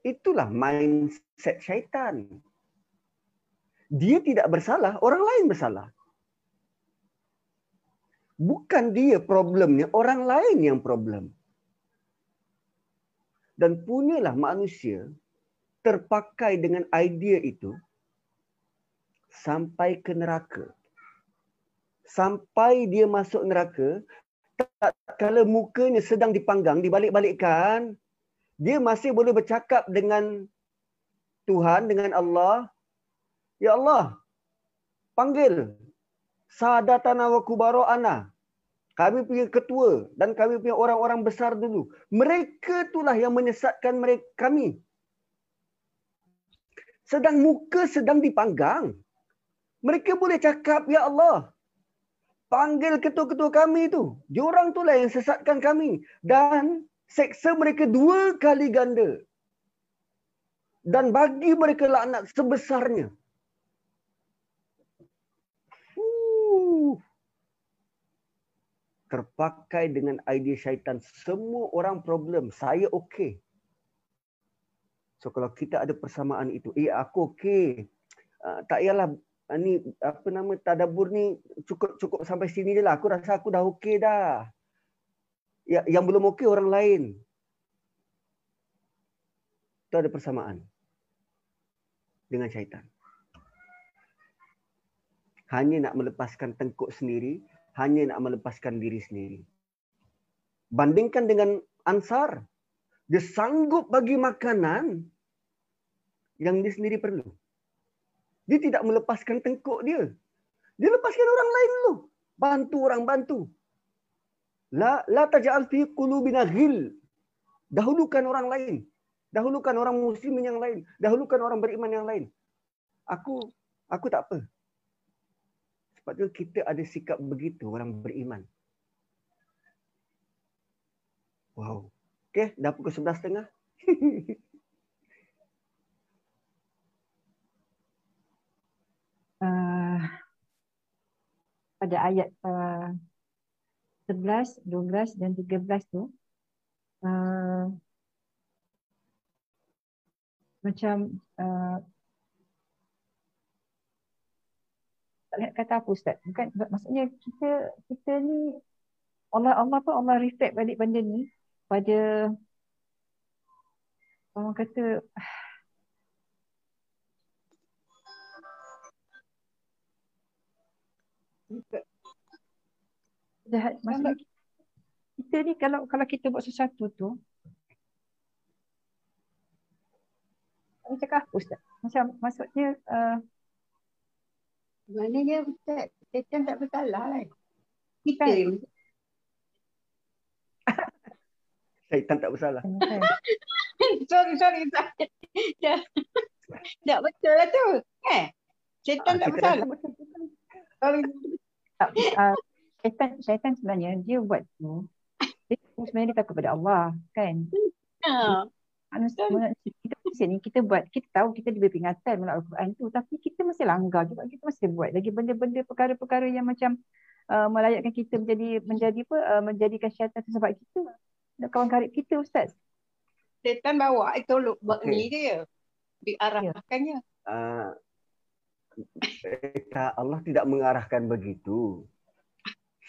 Itulah mindset syaitan. Dia tidak bersalah, orang lain bersalah bukan dia problemnya, orang lain yang problem. Dan punyalah manusia terpakai dengan idea itu sampai ke neraka. Sampai dia masuk neraka, tak kala mukanya sedang dipanggang, dibalik-balikkan, dia masih boleh bercakap dengan Tuhan, dengan Allah. Ya Allah, panggil sadatana wa kubaro ana. Kami punya ketua dan kami punya orang-orang besar dulu. Mereka itulah yang menyesatkan mereka kami. Sedang muka sedang dipanggang. Mereka boleh cakap, Ya Allah, panggil ketua-ketua kami itu. Diorang itulah yang sesatkan kami. Dan seksa mereka dua kali ganda. Dan bagi mereka laknat sebesarnya. terpakai dengan idea syaitan. Semua orang problem. Saya okey. So kalau kita ada persamaan itu, eh aku okey. Uh, tak yalah uh, ni apa nama tadabbur ni cukup cukup sampai sini je lah. Aku rasa aku dah okey dah. Ya, yang belum okey orang lain. Itu ada persamaan. dengan syaitan. Hanya nak melepaskan tengkuk sendiri, hanya nak melepaskan diri sendiri. Bandingkan dengan Ansar, dia sanggup bagi makanan yang dia sendiri perlu. Dia tidak melepaskan tengkuk dia. Dia lepaskan orang lain dulu. Bantu orang bantu. La la taj'al fi qulubina ghil. Dahulukan orang lain. Dahulukan orang muslim yang lain. Dahulukan orang beriman yang lain. Aku aku tak apa. Sebab tu kita ada sikap begitu orang beriman. Wow. Okey, dah pukul 11.30. (laughs) uh, pada ayat uh, 11, 12 dan 13 tu uh, macam uh, kata apa Ustaz. Bukan, maksudnya kita kita ni Allah Allah pun Allah reflect balik benda ni pada orang kata jahat maksudnya kita ni kalau kalau kita buat sesuatu tu Saya cakap apa Ustaz? Macam maksudnya uh, Maknanya Ustaz, setan tak bersalah kan? Kita kan? (laughs) Syaitan tak bersalah. (laughs) sorry, sorry. tak, tak betul lah tu. Eh? Syaitan ah, tak bersalah. Sorry. Uh, syaitan, syaitan sebenarnya dia buat tu. Dia sebenarnya dia takut pada Allah. Kan? Manusia, kita ni kita buat kita tahu kita diberi peringatan melalui Al-Quran tu tapi kita masih langgar juga kita masih buat lagi benda-benda perkara-perkara yang macam uh, melayakkan kita menjadi menjadi apa uh, menjadikan syaitan sebab kita kawan karib kita ustaz setan bawa itu lu buat okay. ni dia diarahkannya uh, Allah tidak mengarahkan begitu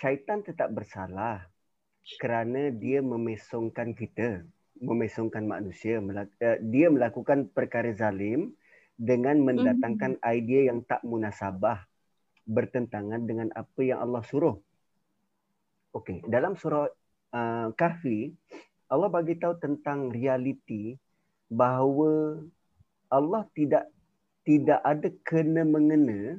syaitan tetap bersalah kerana dia memesongkan kita memesongkan manusia eh, dia melakukan perkara zalim dengan mendatangkan mm-hmm. idea yang tak munasabah bertentangan dengan apa yang Allah suruh. Okey, dalam surah uh, Kahfi Allah bagi tahu tentang realiti bahawa Allah tidak tidak ada kena mengena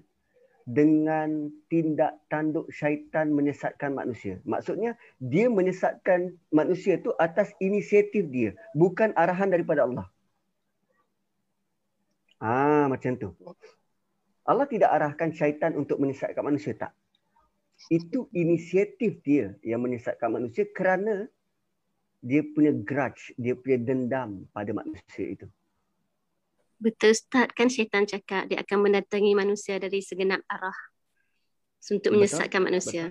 dengan tindak tanduk syaitan menyesatkan manusia. Maksudnya dia menyesatkan manusia itu atas inisiatif dia, bukan arahan daripada Allah. Ah macam tu. Allah tidak arahkan syaitan untuk menyesatkan manusia tak. Itu inisiatif dia yang menyesatkan manusia kerana dia punya grudge, dia punya dendam pada manusia itu. Betul Ustaz kan syaitan cakap dia akan mendatangi manusia dari segenap arah untuk menyesatkan Betul. manusia.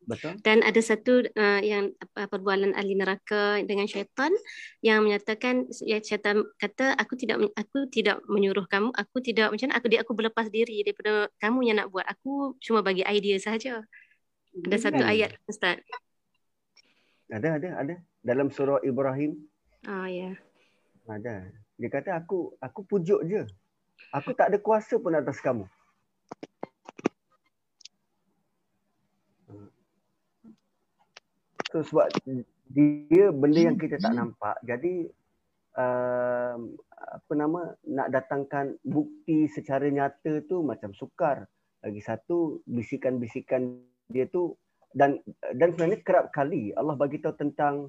Betul. Dan ada satu uh, yang uh, perbualan ahli neraka dengan syaitan yang menyatakan ya syaitan kata aku tidak aku tidak menyuruh kamu aku tidak macam aku dia aku berlepas diri daripada kamu yang nak buat aku cuma bagi idea saja. Ada hmm. satu ayat Ustaz. Ada ada ada dalam surah Ibrahim. Oh ya. Yeah. Ada. Dia kata aku aku pujuk je. Aku tak ada kuasa pun atas kamu. So sebab dia benda yang kita tak nampak. Jadi um, apa nama nak datangkan bukti secara nyata tu macam sukar. Lagi satu bisikan-bisikan dia tu dan dan sebenarnya kerap kali Allah bagi tahu tentang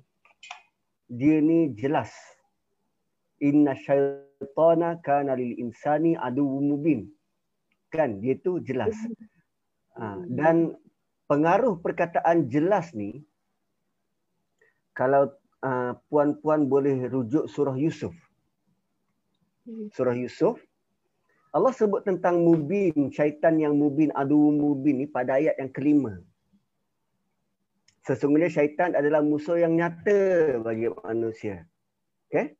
dia ni jelas inna syaitana kana lil insani adu mubin. Kan? Dia tu jelas. Ha, dan pengaruh perkataan jelas ni kalau uh, puan-puan boleh rujuk surah Yusuf. Surah Yusuf Allah sebut tentang mubin syaitan yang mubin adu mubin ni pada ayat yang kelima. Sesungguhnya syaitan adalah musuh yang nyata bagi manusia. Okey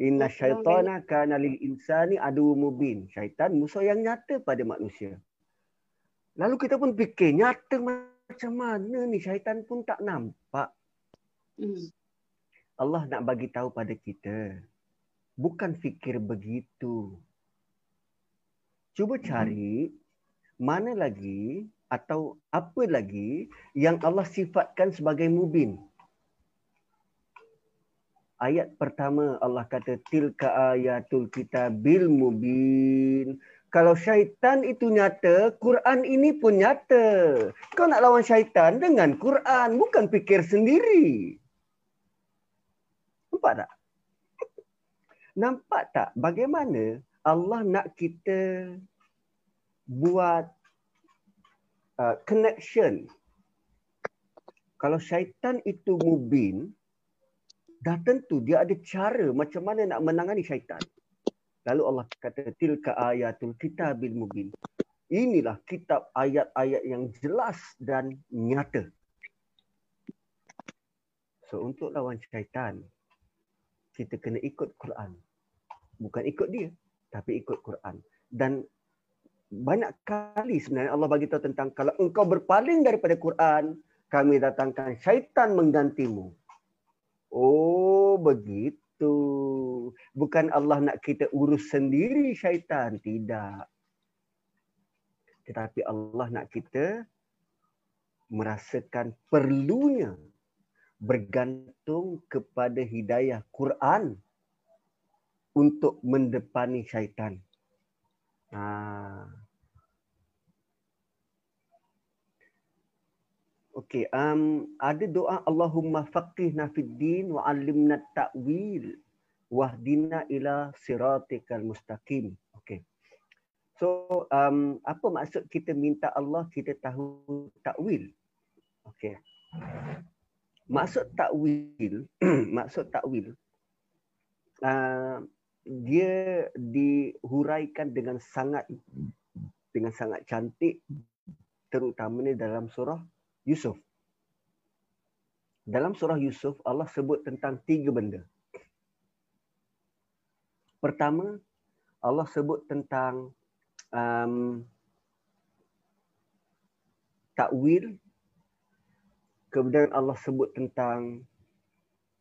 Inna syaitana kana lil insani adu mubin. Syaitan musuh yang nyata pada manusia. Lalu kita pun fikir nyata macam mana ni syaitan pun tak nampak. Hmm. Allah nak bagi tahu pada kita bukan fikir begitu. Cuba cari mana lagi atau apa lagi yang Allah sifatkan sebagai mubin. Ayat pertama Allah kata tilka ayatul kitabil mubin. Kalau syaitan itu nyata, Quran ini pun nyata. Kau nak lawan syaitan dengan Quran, bukan fikir sendiri. Nampak tak? Nampak tak bagaimana Allah nak kita buat uh, connection. Kalau syaitan itu mubin, dah tentu dia ada cara macam mana nak menangani syaitan. Lalu Allah kata tilka ayatul kitabil mubin. Inilah kitab ayat-ayat yang jelas dan nyata. So untuk lawan syaitan, kita kena ikut Quran. Bukan ikut dia, tapi ikut Quran. Dan banyak kali sebenarnya Allah bagi tahu tentang kalau engkau berpaling daripada Quran, kami datangkan syaitan menggantimu. Oh, begitu itu. Bukan Allah nak kita urus sendiri syaitan. Tidak. Tetapi Allah nak kita merasakan perlunya bergantung kepada hidayah Quran untuk mendepani syaitan. Ha. Okey, um, ada doa Allahumma faqihna fid din wa 'allimna ta'wil wahdina ila siratikal mustaqim. Okey. So, um, apa maksud kita minta Allah kita tahu takwil? Okey. Maksud takwil, (clears throat) maksud takwil uh, dia dihuraikan dengan sangat dengan sangat cantik terutamanya dalam surah Yusuf. Dalam surah Yusuf, Allah sebut tentang tiga benda. Pertama, Allah sebut tentang um, takwil. Kemudian Allah sebut tentang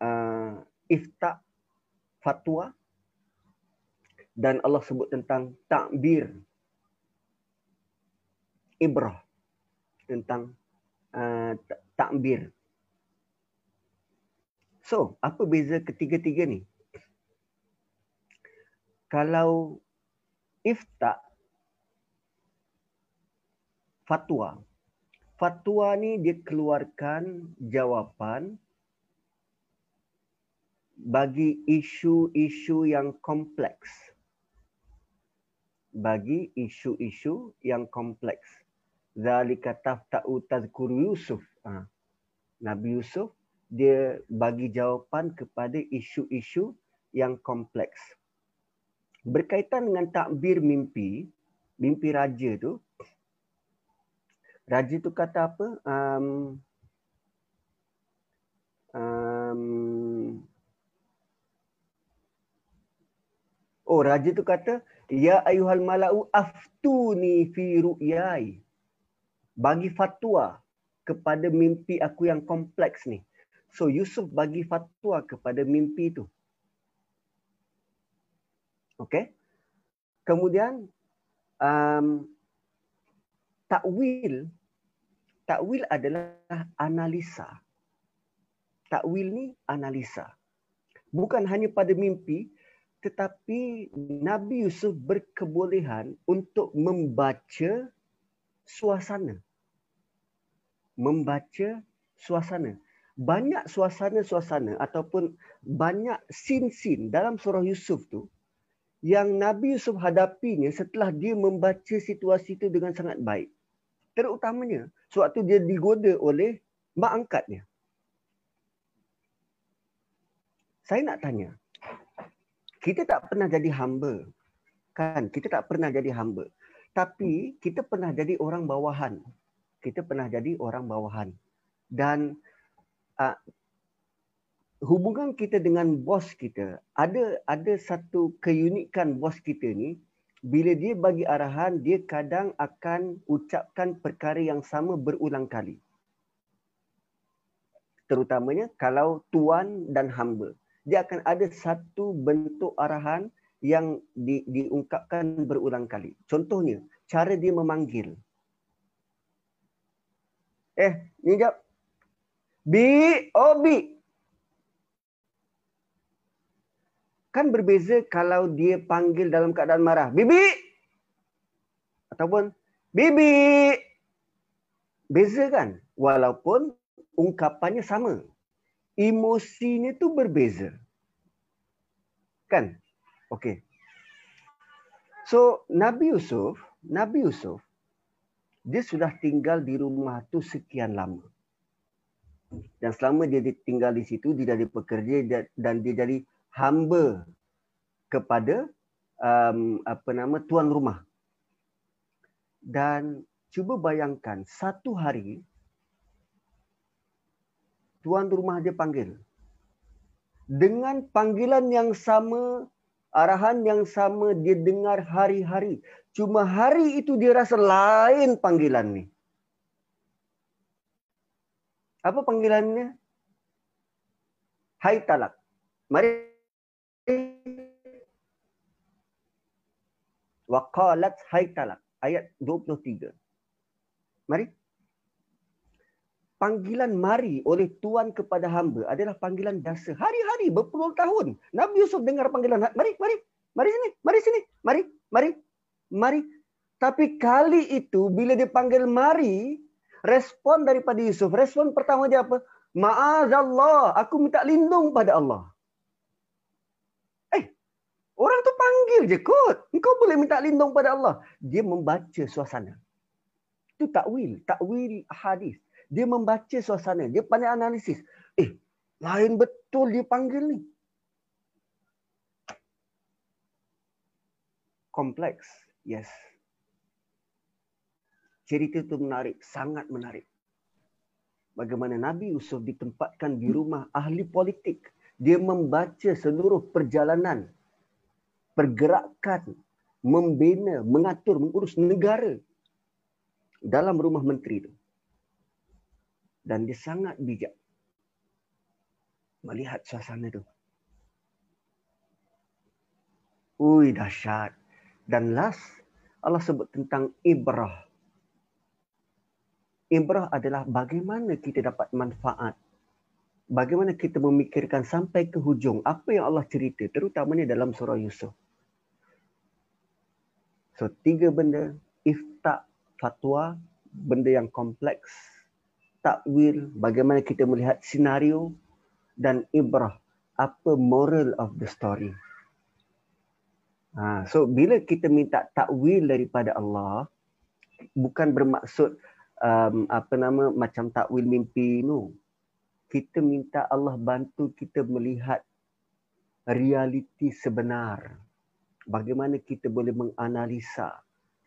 uh, ifta, fatwa. Dan Allah sebut tentang takbir, ibrah. Tentang uh, takbir. So, apa beza ketiga-tiga ni? Kalau ifta fatwa. Fatwa ni dia keluarkan jawapan bagi isu-isu yang kompleks. Bagi isu-isu yang kompleks zalika tafta'u tazkuru Yusuf. Ha. Nabi Yusuf dia bagi jawapan kepada isu-isu yang kompleks. Berkaitan dengan takbir mimpi, mimpi raja tu, raja tu kata apa? Um, um, oh, raja tu kata, Ya ayuhal mala'u aftuni fi ru'yai bagi fatwa kepada mimpi aku yang kompleks ni. So Yusuf bagi fatwa kepada mimpi itu. Okay. Kemudian um, takwil. Takwil adalah analisa. Takwil ni analisa. Bukan hanya pada mimpi tetapi Nabi Yusuf berkebolehan untuk membaca suasana membaca suasana. Banyak suasana-suasana ataupun banyak sin-sin dalam surah Yusuf tu yang Nabi Yusuf hadapinya setelah dia membaca situasi itu dengan sangat baik. Terutamanya sewaktu dia digoda oleh mak angkatnya. Saya nak tanya, kita tak pernah jadi hamba. Kan? Kita tak pernah jadi hamba. Tapi kita pernah jadi orang bawahan kita pernah jadi orang bawahan dan uh, hubungan kita dengan bos kita ada ada satu keunikan bos kita ni bila dia bagi arahan dia kadang akan ucapkan perkara yang sama berulang kali terutamanya kalau tuan dan hamba dia akan ada satu bentuk arahan yang di, diungkapkan berulang kali. Contohnya, cara dia memanggil. Eh, ni jap. Bi, oh bi. Kan berbeza kalau dia panggil dalam keadaan marah. Bibi. Ataupun bibi. Beza kan? Walaupun ungkapannya sama. Emosinya tu berbeza. Kan? Okey. So, Nabi Yusuf, Nabi Yusuf dia sudah tinggal di rumah tu sekian lama. Dan selama dia tinggal di situ, dia jadi pekerja dan dia jadi hamba kepada um, apa nama tuan rumah. Dan cuba bayangkan satu hari tuan rumah dia panggil. Dengan panggilan yang sama, arahan yang sama dia dengar hari-hari. Cuma hari itu dia rasa lain panggilan ni. Apa panggilannya? Hai talak. Mari. Waqalat hai talak. Ayat 23. Mari. Panggilan mari oleh Tuhan kepada hamba adalah panggilan dasar. Hari-hari berpuluh tahun. Nabi Yusuf dengar panggilan. Mari, mari. Mari sini. Mari sini. Mari, mari mari. Tapi kali itu bila dia panggil mari, respon daripada Yusuf, respon pertama dia apa? Ma'azallah, aku minta lindung pada Allah. Eh, orang tu panggil je kot. Engkau boleh minta lindung pada Allah. Dia membaca suasana. Itu takwil, takwil hadis. Dia membaca suasana, dia pandai analisis. Eh, lain betul dia panggil ni. Kompleks. Yes. Cerita itu menarik, sangat menarik. Bagaimana Nabi Yusuf ditempatkan di rumah ahli politik. Dia membaca seluruh perjalanan, pergerakan, membina, mengatur, mengurus negara dalam rumah menteri itu. Dan dia sangat bijak melihat suasana itu. Ui dahsyat. Dan last Allah sebut tentang ibrah. Ibrah adalah bagaimana kita dapat manfaat. Bagaimana kita memikirkan sampai ke hujung apa yang Allah cerita terutamanya dalam surah Yusuf. So tiga benda iftak fatwa benda yang kompleks takwil bagaimana kita melihat senario dan ibrah apa moral of the story. Ha, so bila kita minta takwil daripada Allah bukan bermaksud um, apa nama macam takwil mimpi no. Kita minta Allah bantu kita melihat realiti sebenar. Bagaimana kita boleh menganalisa,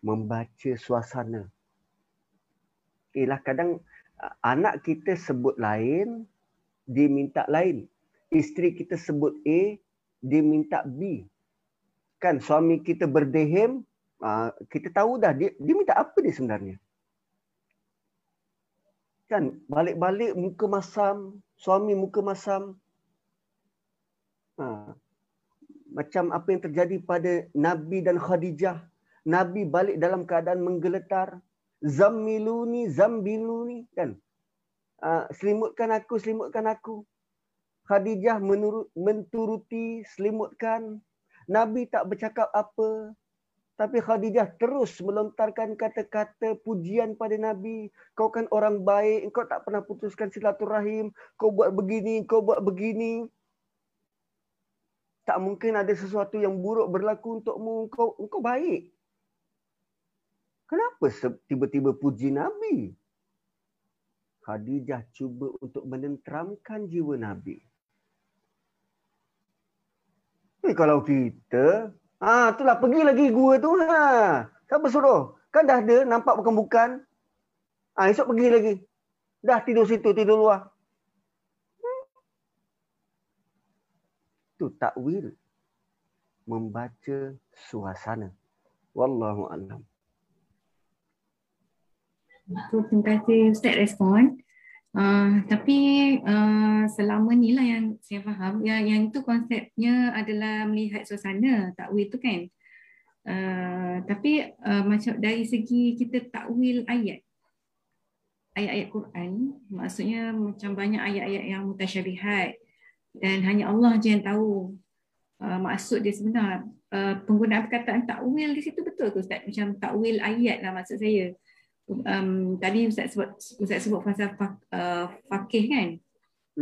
membaca suasana. Ialah kadang anak kita sebut lain, dia minta lain. Isteri kita sebut A, dia minta B kan suami kita berdehem, uh, kita tahu dah dia, dia minta apa dia sebenarnya. Kan balik-balik muka masam, suami muka masam. Uh, macam apa yang terjadi pada Nabi dan Khadijah. Nabi balik dalam keadaan menggeletar. Zammiluni, zambiluni. Kan? Uh, selimutkan aku, selimutkan aku. Khadijah menurut, menturuti, selimutkan. Nabi tak bercakap apa. Tapi Khadijah terus melontarkan kata-kata pujian pada Nabi. Kau kan orang baik, kau tak pernah putuskan silaturahim. Kau buat begini, kau buat begini. Tak mungkin ada sesuatu yang buruk berlaku untukmu. Kau, kau baik. Kenapa tiba-tiba puji Nabi? Khadijah cuba untuk menenteramkan jiwa Nabi. Eh kalau kita, ah itulah pergi lagi gua tu ha. Siapa suruh? Kan dah ada nampak bukan-bukan. Ah esok pergi lagi. Dah tidur situ, tidur luar. Itu takwil membaca suasana. Wallahu a'lam. Terima kasih Ustaz respon. Uh, tapi uh, selama ni lah yang saya faham, yang, yang itu konsepnya adalah melihat suasana, takwil tu kan. Uh, tapi uh, macam dari segi kita takwil ayat, ayat-ayat Quran, maksudnya macam banyak ayat-ayat yang mutasyabihat dan hanya Allah je yang tahu uh, maksud dia sebenar. Uh, penggunaan perkataan takwil di situ betul tu Ustaz? Macam takwil ayat lah maksud saya um, tadi Ustaz sebut, Ustaz sebut pasal uh, fakih kan.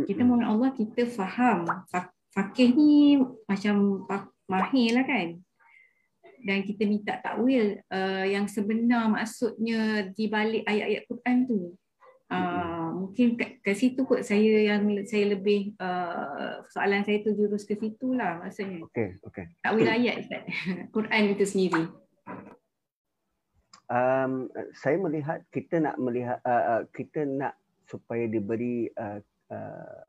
Kita mohon Allah kita faham fakih ni macam mahir lah kan. Dan kita minta takwil uh, yang sebenar maksudnya di balik ayat-ayat Quran tu. Uh, mungkin ke, ke situ kot saya yang saya lebih uh, soalan saya tu jurus ke situ lah maksudnya. Okey, okey. Takwil ayat Ustaz. (laughs) Quran itu sendiri um, saya melihat kita nak melihat uh, uh, kita nak supaya diberi uh, uh,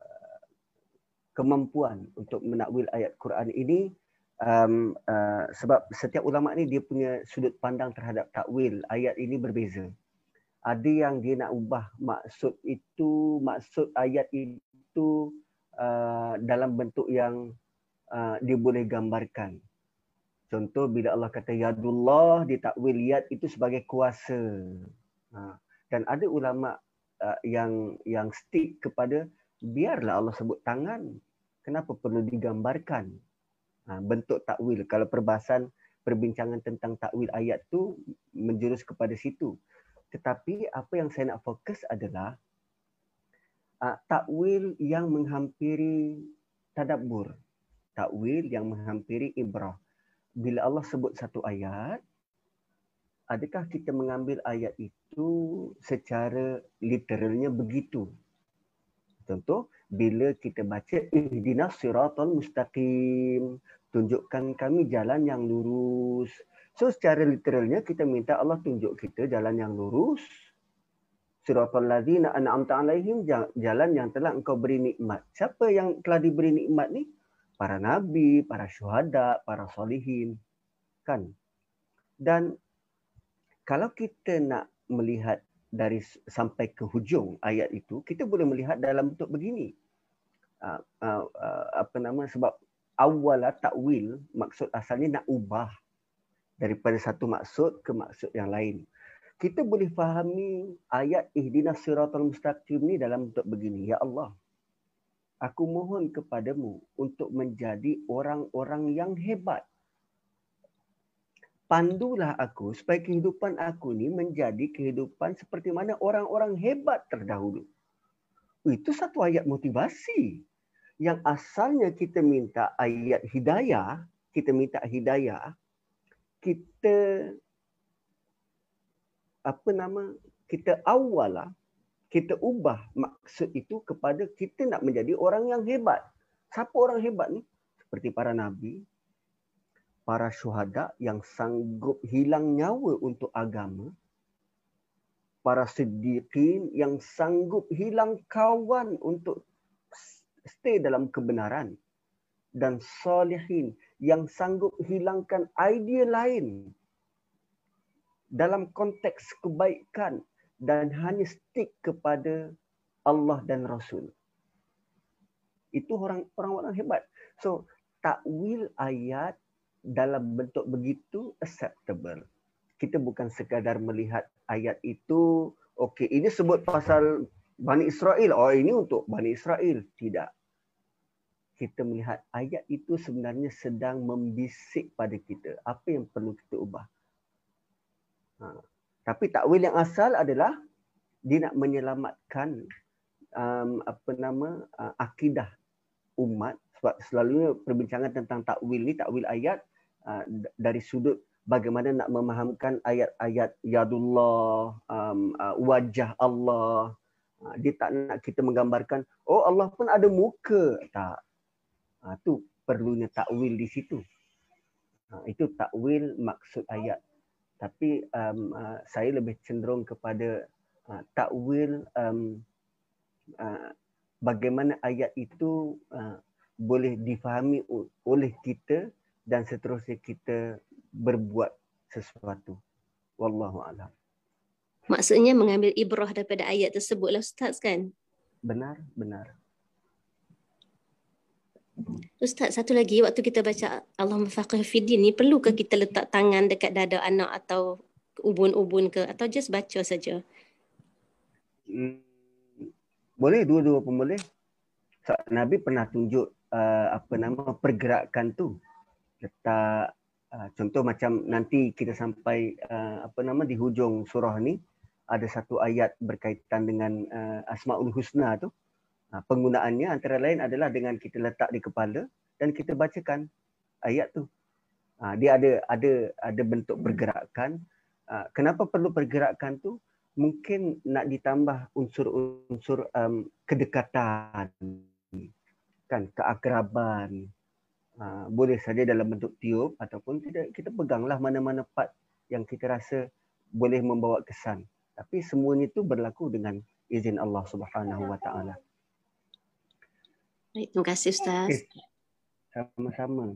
kemampuan untuk menakwil ayat Quran ini um, uh, sebab setiap ulama ni dia punya sudut pandang terhadap takwil ayat ini berbeza. Ada yang dia nak ubah maksud itu, maksud ayat itu uh, dalam bentuk yang uh, dia boleh gambarkan. Contoh bila Allah kata yadullah ditakwil yad itu sebagai kuasa. Ha. Dan ada ulama uh, yang yang stick kepada biarlah Allah sebut tangan. Kenapa perlu digambarkan? Ha, bentuk takwil kalau perbahasan perbincangan tentang takwil ayat tu menjurus kepada situ. Tetapi apa yang saya nak fokus adalah uh, takwil yang menghampiri tadabbur. Takwil yang menghampiri ibrah bila Allah sebut satu ayat, adakah kita mengambil ayat itu secara literalnya begitu? Contoh, bila kita baca ihdinas siratal mustaqim, tunjukkan kami jalan yang lurus. So secara literalnya kita minta Allah tunjuk kita jalan yang lurus. Siratal ladzina an'amta alaihim jalan yang telah engkau beri nikmat. Siapa yang telah diberi nikmat ni? Para nabi, para syuhada, para solihin. Kan? Dan kalau kita nak melihat dari sampai ke hujung ayat itu, kita boleh melihat dalam bentuk begini. Apa nama sebab awala takwil maksud asalnya nak ubah daripada satu maksud ke maksud yang lain. Kita boleh fahami ayat ihdinas siratal mustaqim ni dalam bentuk begini. Ya Allah, aku mohon kepadamu untuk menjadi orang-orang yang hebat. Pandulah aku supaya kehidupan aku ni menjadi kehidupan seperti mana orang-orang hebat terdahulu. Itu satu ayat motivasi. Yang asalnya kita minta ayat hidayah, kita minta hidayah, kita apa nama kita awalah kita ubah maksud itu kepada kita nak menjadi orang yang hebat. Siapa orang hebat ni? Seperti para nabi, para syuhada yang sanggup hilang nyawa untuk agama, para siddiqin yang sanggup hilang kawan untuk stay dalam kebenaran dan salihin yang sanggup hilangkan idea lain dalam konteks kebaikan dan hanya stick kepada Allah dan Rasul. Itu orang orang hebat. So takwil ayat dalam bentuk begitu acceptable. Kita bukan sekadar melihat ayat itu, okey ini sebut pasal Bani Israel. Oh ini untuk Bani Israel. Tidak. Kita melihat ayat itu sebenarnya sedang membisik pada kita. Apa yang perlu kita ubah? Ha. Tapi takwil yang asal adalah dia nak menyelamatkan um, apa nama uh, akidah umat. Sebab selalunya perbincangan tentang takwil ni takwil ayat uh, dari sudut bagaimana nak memahamkan ayat-ayat yadullah um, uh, wajah Allah. Uh, dia tak nak kita menggambarkan oh Allah pun ada muka. Tak. Uh, tu perlunya takwil di situ. Uh, itu takwil maksud ayat tapi um, uh, saya lebih cenderung kepada uh, takwil um, uh, bagaimana ayat itu uh, boleh difahami oleh kita dan seterusnya kita berbuat sesuatu. Wallahu alam. Maksudnya mengambil ibrah daripada ayat tersebutlah ustaz kan? Benar, benar. Ustaz, satu lagi waktu kita baca Allah mafaqih fiddin ni perlu ke kita letak tangan dekat dada anak atau ubun-ubun ke atau just baca saja? Hmm, boleh dua-dua pun boleh. Nabi pernah tunjuk uh, apa nama pergerakan tu. Letak uh, contoh macam nanti kita sampai uh, apa nama di hujung surah ni ada satu ayat berkaitan dengan uh, Asmaul Husna tu. Ha, penggunaannya antara lain adalah dengan kita letak di kepala dan kita bacakan ayat tu. Ha, dia ada ada ada bentuk pergerakan. Ha, kenapa perlu pergerakan tu? Mungkin nak ditambah unsur-unsur um, kedekatan, kan, keakraban. Boleh saja dalam bentuk tiup ataupun tidak kita peganglah mana-mana part yang kita rasa boleh membawa kesan. Tapi semuanya itu berlaku dengan izin Allah Subhanahu Wa Taala. Baik, terima kasih Ustaz. Sama-sama.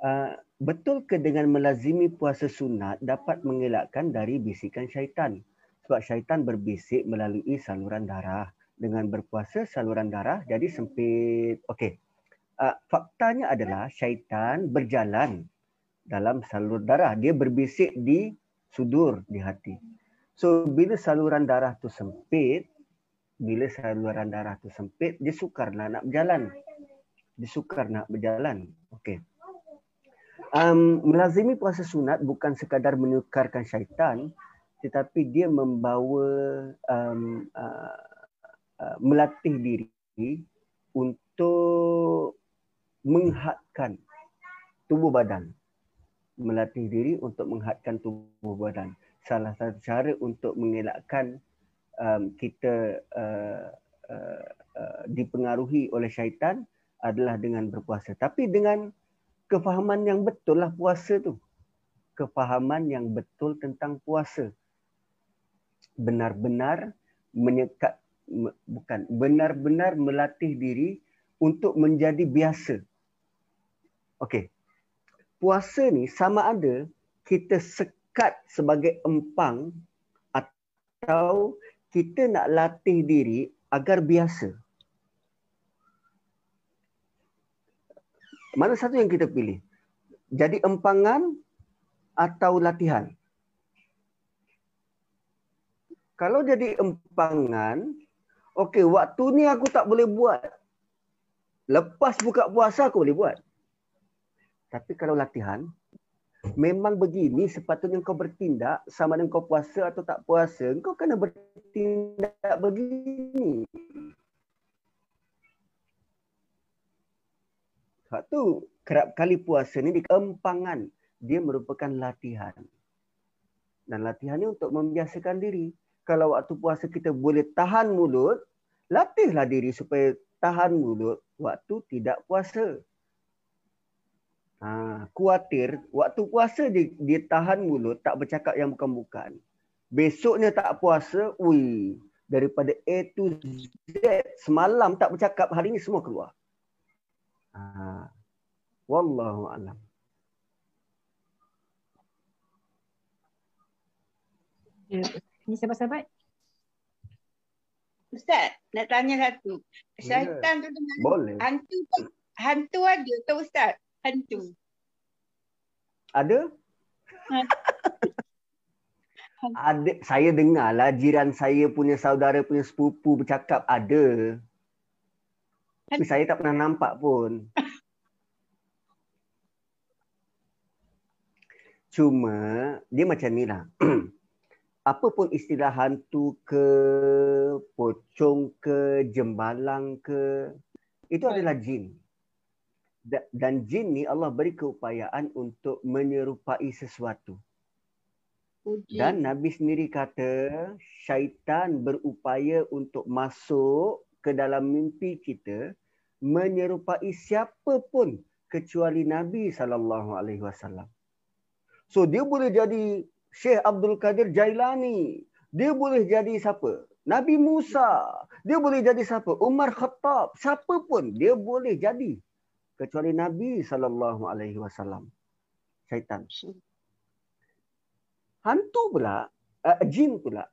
Uh, betul ke dengan melazimi puasa sunat dapat mengelakkan dari bisikan syaitan? Sebab syaitan berbisik melalui saluran darah. Dengan berpuasa saluran darah jadi sempit. Okey. Uh, faktanya adalah syaitan berjalan dalam saluran darah. Dia berbisik di sudur, di hati. So bila saluran darah tu sempit, bila saluran darah tu sempit, dia sukarlah nak berjalan. Dia sukar nak berjalan. Okey. Um, melazimi puasa sunat bukan sekadar menyukarkan syaitan, tetapi dia membawa um, uh, uh, melatih diri untuk menghadkan tubuh badan. Melatih diri untuk menghadkan tubuh badan. Salah satu cara untuk mengelakkan um, kita uh, uh, uh, dipengaruhi oleh syaitan adalah dengan berpuasa. Tapi dengan kefahaman yang betul lah puasa tu. Kefahaman yang betul tentang puasa. Benar-benar menyekat, bukan, benar-benar melatih diri untuk menjadi biasa. Okey. Puasa ni sama ada kita sekat sebagai empang atau kita nak latih diri agar biasa. Mana satu yang kita pilih? Jadi empangan atau latihan? Kalau jadi empangan, okey, waktu ni aku tak boleh buat. Lepas buka puasa aku boleh buat. Tapi kalau latihan, memang begini sepatutnya kau bertindak sama dengan kau puasa atau tak puasa. Kau kena bertindak begini. Sebab tu kerap kali puasa ni di keempangan. Dia merupakan latihan. Dan latihan ni untuk membiasakan diri. Kalau waktu puasa kita boleh tahan mulut, latihlah diri supaya tahan mulut waktu tidak puasa. Ha, kuatir waktu puasa dia, dia tahan mulut tak bercakap yang bukan-bukan. Besoknya tak puasa, ui, daripada A to Z semalam tak bercakap, hari ini semua keluar. Ha. Wallahu alam. Ya, ini sahabat-sahabat. Ustaz, nak tanya satu. Syaitan tu dengan Boleh. hantu hantu ada tu Ustaz? Hantu. Ada? (laughs) ada saya dengar lah jiran saya punya saudara punya sepupu bercakap ada. Tapi saya tak pernah nampak pun. Cuma dia macam ni lah. (clears throat) Apa pun istilah hantu ke, pocong ke, jembalang ke, itu adalah jin dan jin ni Allah beri keupayaan untuk menyerupai sesuatu. Dan Nabi sendiri kata syaitan berupaya untuk masuk ke dalam mimpi kita menyerupai siapa pun kecuali Nabi sallallahu alaihi wasallam. So dia boleh jadi Syekh Abdul Qadir Jailani. Dia boleh jadi siapa? Nabi Musa. Dia boleh jadi siapa? Umar Khattab. Siapa pun dia boleh jadi kecuali Nabi sallallahu alaihi wasallam. Syaitan. Hantu pula, uh, jin pula.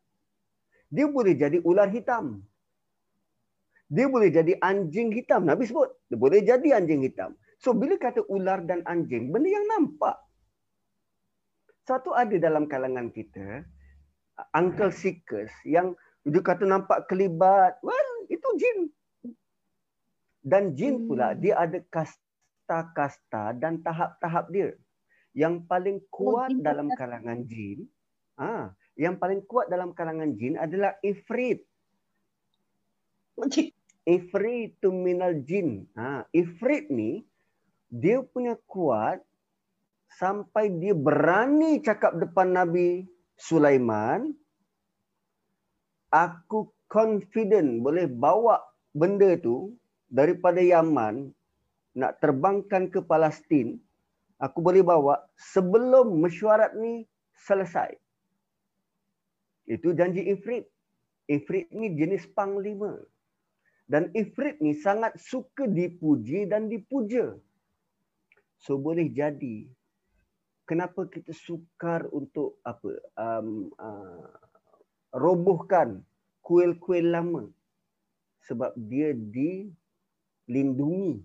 Dia boleh jadi ular hitam. Dia boleh jadi anjing hitam. Nabi sebut. Dia boleh jadi anjing hitam. So bila kata ular dan anjing, benda yang nampak. Satu ada dalam kalangan kita, Uncle Seekers yang dia kata nampak kelibat. Well, itu jin. Dan jin pula, hmm. dia ada kasta-kasta dan tahap-tahap dia. Yang paling oh, kuat oh, dalam kalangan jin, ah, yang paling kuat dalam kalangan jin adalah ifrit. Ifrit tu minal jin. Ha, ifrit ni dia punya kuat sampai dia berani cakap depan Nabi Sulaiman aku confident boleh bawa benda tu daripada Yaman nak terbangkan ke Palestin aku boleh bawa sebelum mesyuarat ni selesai. Itu janji Ifrit. Ifrit ni jenis panglima. Dan Ifrit ni sangat suka dipuji dan dipuja. So boleh jadi kenapa kita sukar untuk apa um, uh, robohkan kuil-kuil lama? Sebab dia dilindungi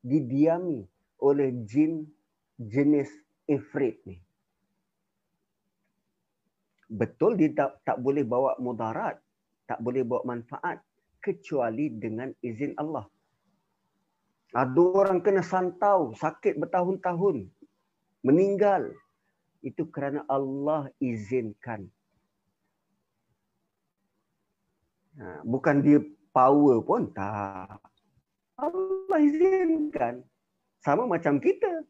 didiami oleh jin jenis ifrit ni betul dia tak, tak boleh bawa mudarat tak boleh bawa manfaat kecuali dengan izin Allah. Ada orang kena santau, sakit bertahun-tahun, meninggal. Itu kerana Allah izinkan. Ha, bukan dia power pun, tak. Allah izinkan. Sama macam kita.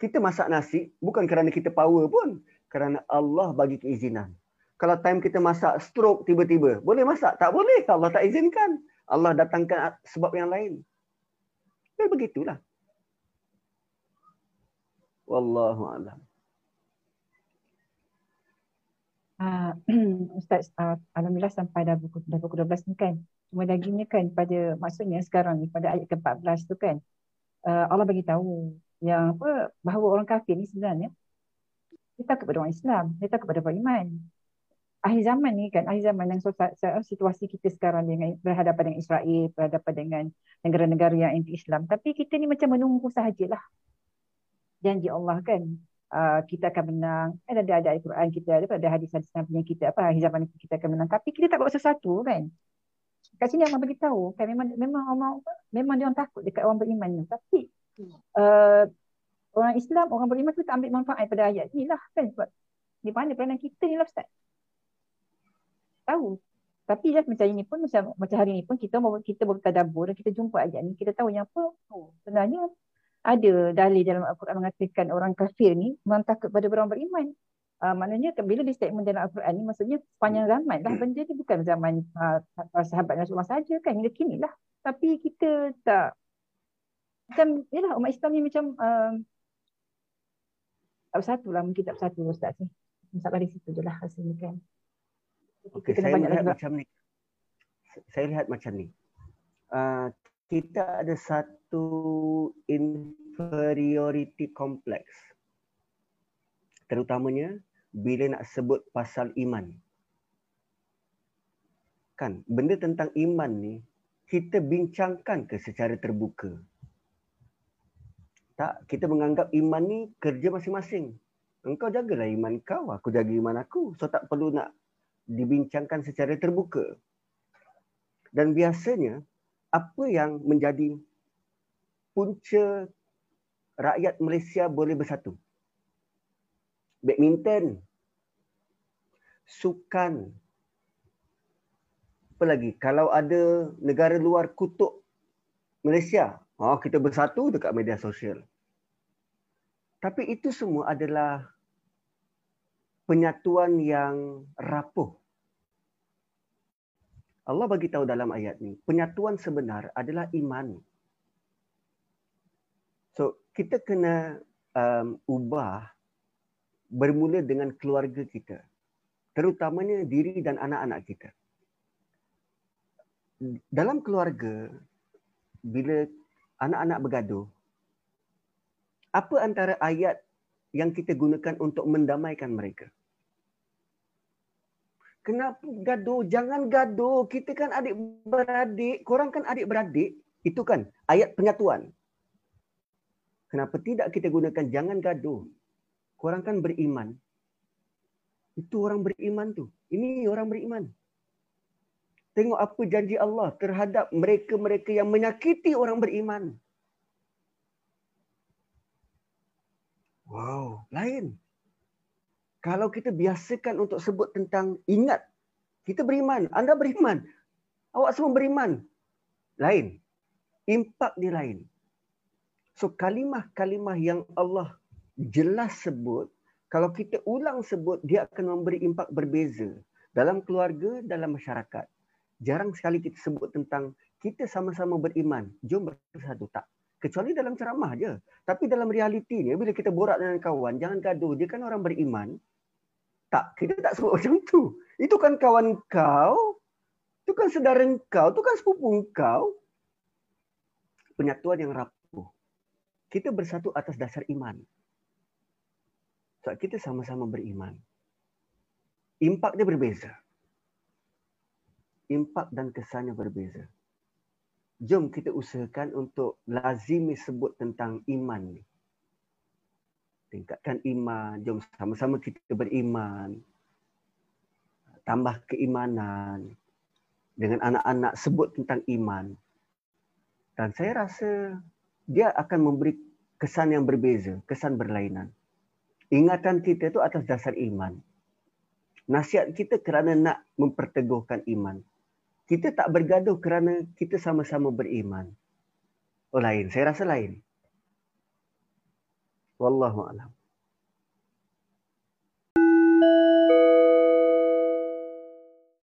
Kita masak nasi bukan kerana kita power pun. Kerana Allah bagi keizinan kalau time kita masak stroke tiba-tiba, boleh masak? Tak boleh. Allah tak izinkan. Allah datangkan sebab yang lain. Ya begitulah. Wallahu a'lam. Uh, (clears throat) Ustaz, uh, Alhamdulillah sampai dah pukul, dah pukul 12 ni kan. Cuma laginya kan pada maksudnya sekarang ni pada ayat ke-14 tu kan. Uh, Allah bagi tahu yang apa bahawa orang kafir ni sebenarnya dia takut pada orang Islam, dia takut pada orang iman akhir zaman ni kan akhir zaman yang situasi kita sekarang dengan berhadapan dengan Israel berhadapan dengan negara-negara yang anti Islam tapi kita ni macam menunggu sahajalah janji Allah kan uh, kita akan menang. Ada ada ada Al-Quran kita ada hadis-hadis Nabi kita apa ni kita akan menang. Tapi kita tak buat sesuatu kan? Kat sini Allah bagi tahu kan? Memang memang Allah memang dia orang takut dekat orang beriman ni. Tapi uh, orang Islam orang beriman tu tak ambil manfaat pada ayat ni lah kan? Sebab di mana peranan kita ni lah Ustaz? Tahu. Tapi just macam ini pun macam macam hari ini pun kita kita baru tadabbur dan kita jumpa ayat ni kita tahu yang apa? Oh, sebenarnya ada dalil dalam Al-Quran mengatakan orang kafir ni memang takut pada orang beriman. Uh, maknanya bila di statement dalam Al-Quran ni maksudnya sepanjang zaman lah benda ni bukan zaman uh, sahabat Rasulullah saja kan hingga kini lah. Tapi kita tak macam yalah umat Islam ni macam uh, tak bersatu lah mungkin tak bersatu Ustaz ni. Sampai di situ je lah rasanya kan. Okey, saya lihat macam ni. Saya lihat macam ni. Uh, kita ada satu inferiority complex. Terutamanya bila nak sebut pasal iman. Kan, benda tentang iman ni kita bincangkan ke secara terbuka. Tak, kita menganggap iman ni kerja masing-masing. Engkau jagalah iman kau, aku jaga iman aku. So tak perlu nak dibincangkan secara terbuka. Dan biasanya apa yang menjadi punca rakyat Malaysia boleh bersatu? Badminton, sukan, apa lagi? Kalau ada negara luar kutuk Malaysia, oh, kita bersatu dekat media sosial. Tapi itu semua adalah penyatuan yang rapuh. Allah bagi tahu dalam ayat ni, penyatuan sebenar adalah iman. So, kita kena um, ubah bermula dengan keluarga kita. Terutamanya diri dan anak-anak kita. Dalam keluarga, bila anak-anak bergaduh, apa antara ayat yang kita gunakan untuk mendamaikan mereka. Kenapa gaduh? Jangan gaduh. Kita kan adik beradik. Korang kan adik beradik. Itu kan ayat penyatuan. Kenapa tidak kita gunakan jangan gaduh? Korang kan beriman. Itu orang beriman tu. Ini orang beriman. Tengok apa janji Allah terhadap mereka-mereka yang menyakiti orang beriman. Wow, lain. Kalau kita biasakan untuk sebut tentang ingat, kita beriman, anda beriman, awak semua beriman. Lain. Impak dia lain. So kalimah-kalimah yang Allah jelas sebut, kalau kita ulang sebut, dia akan memberi impak berbeza. Dalam keluarga, dalam masyarakat. Jarang sekali kita sebut tentang kita sama-sama beriman. Jom bersatu. Tak. Kecuali dalam ceramah je. Tapi dalam realiti ni, bila kita borak dengan kawan, jangan gaduh. Dia kan orang beriman. Tak, kita tak sebut macam tu. Itu kan kawan kau. Itu kan saudara kau. Itu kan sepupu kau. Penyatuan yang rapuh. Kita bersatu atas dasar iman. Sebab kita sama-sama beriman. Impak dia berbeza. Impak dan kesannya berbeza. Jom kita usahakan untuk lazimi sebut tentang iman ni tingkatkan iman, jom sama-sama kita beriman. Tambah keimanan dengan anak-anak sebut tentang iman. Dan saya rasa dia akan memberi kesan yang berbeza, kesan berlainan. Ingatan kita itu atas dasar iman. Nasihat kita kerana nak memperteguhkan iman. Kita tak bergaduh kerana kita sama-sama beriman. Oh lain, saya rasa lain. Wallahu a'lam.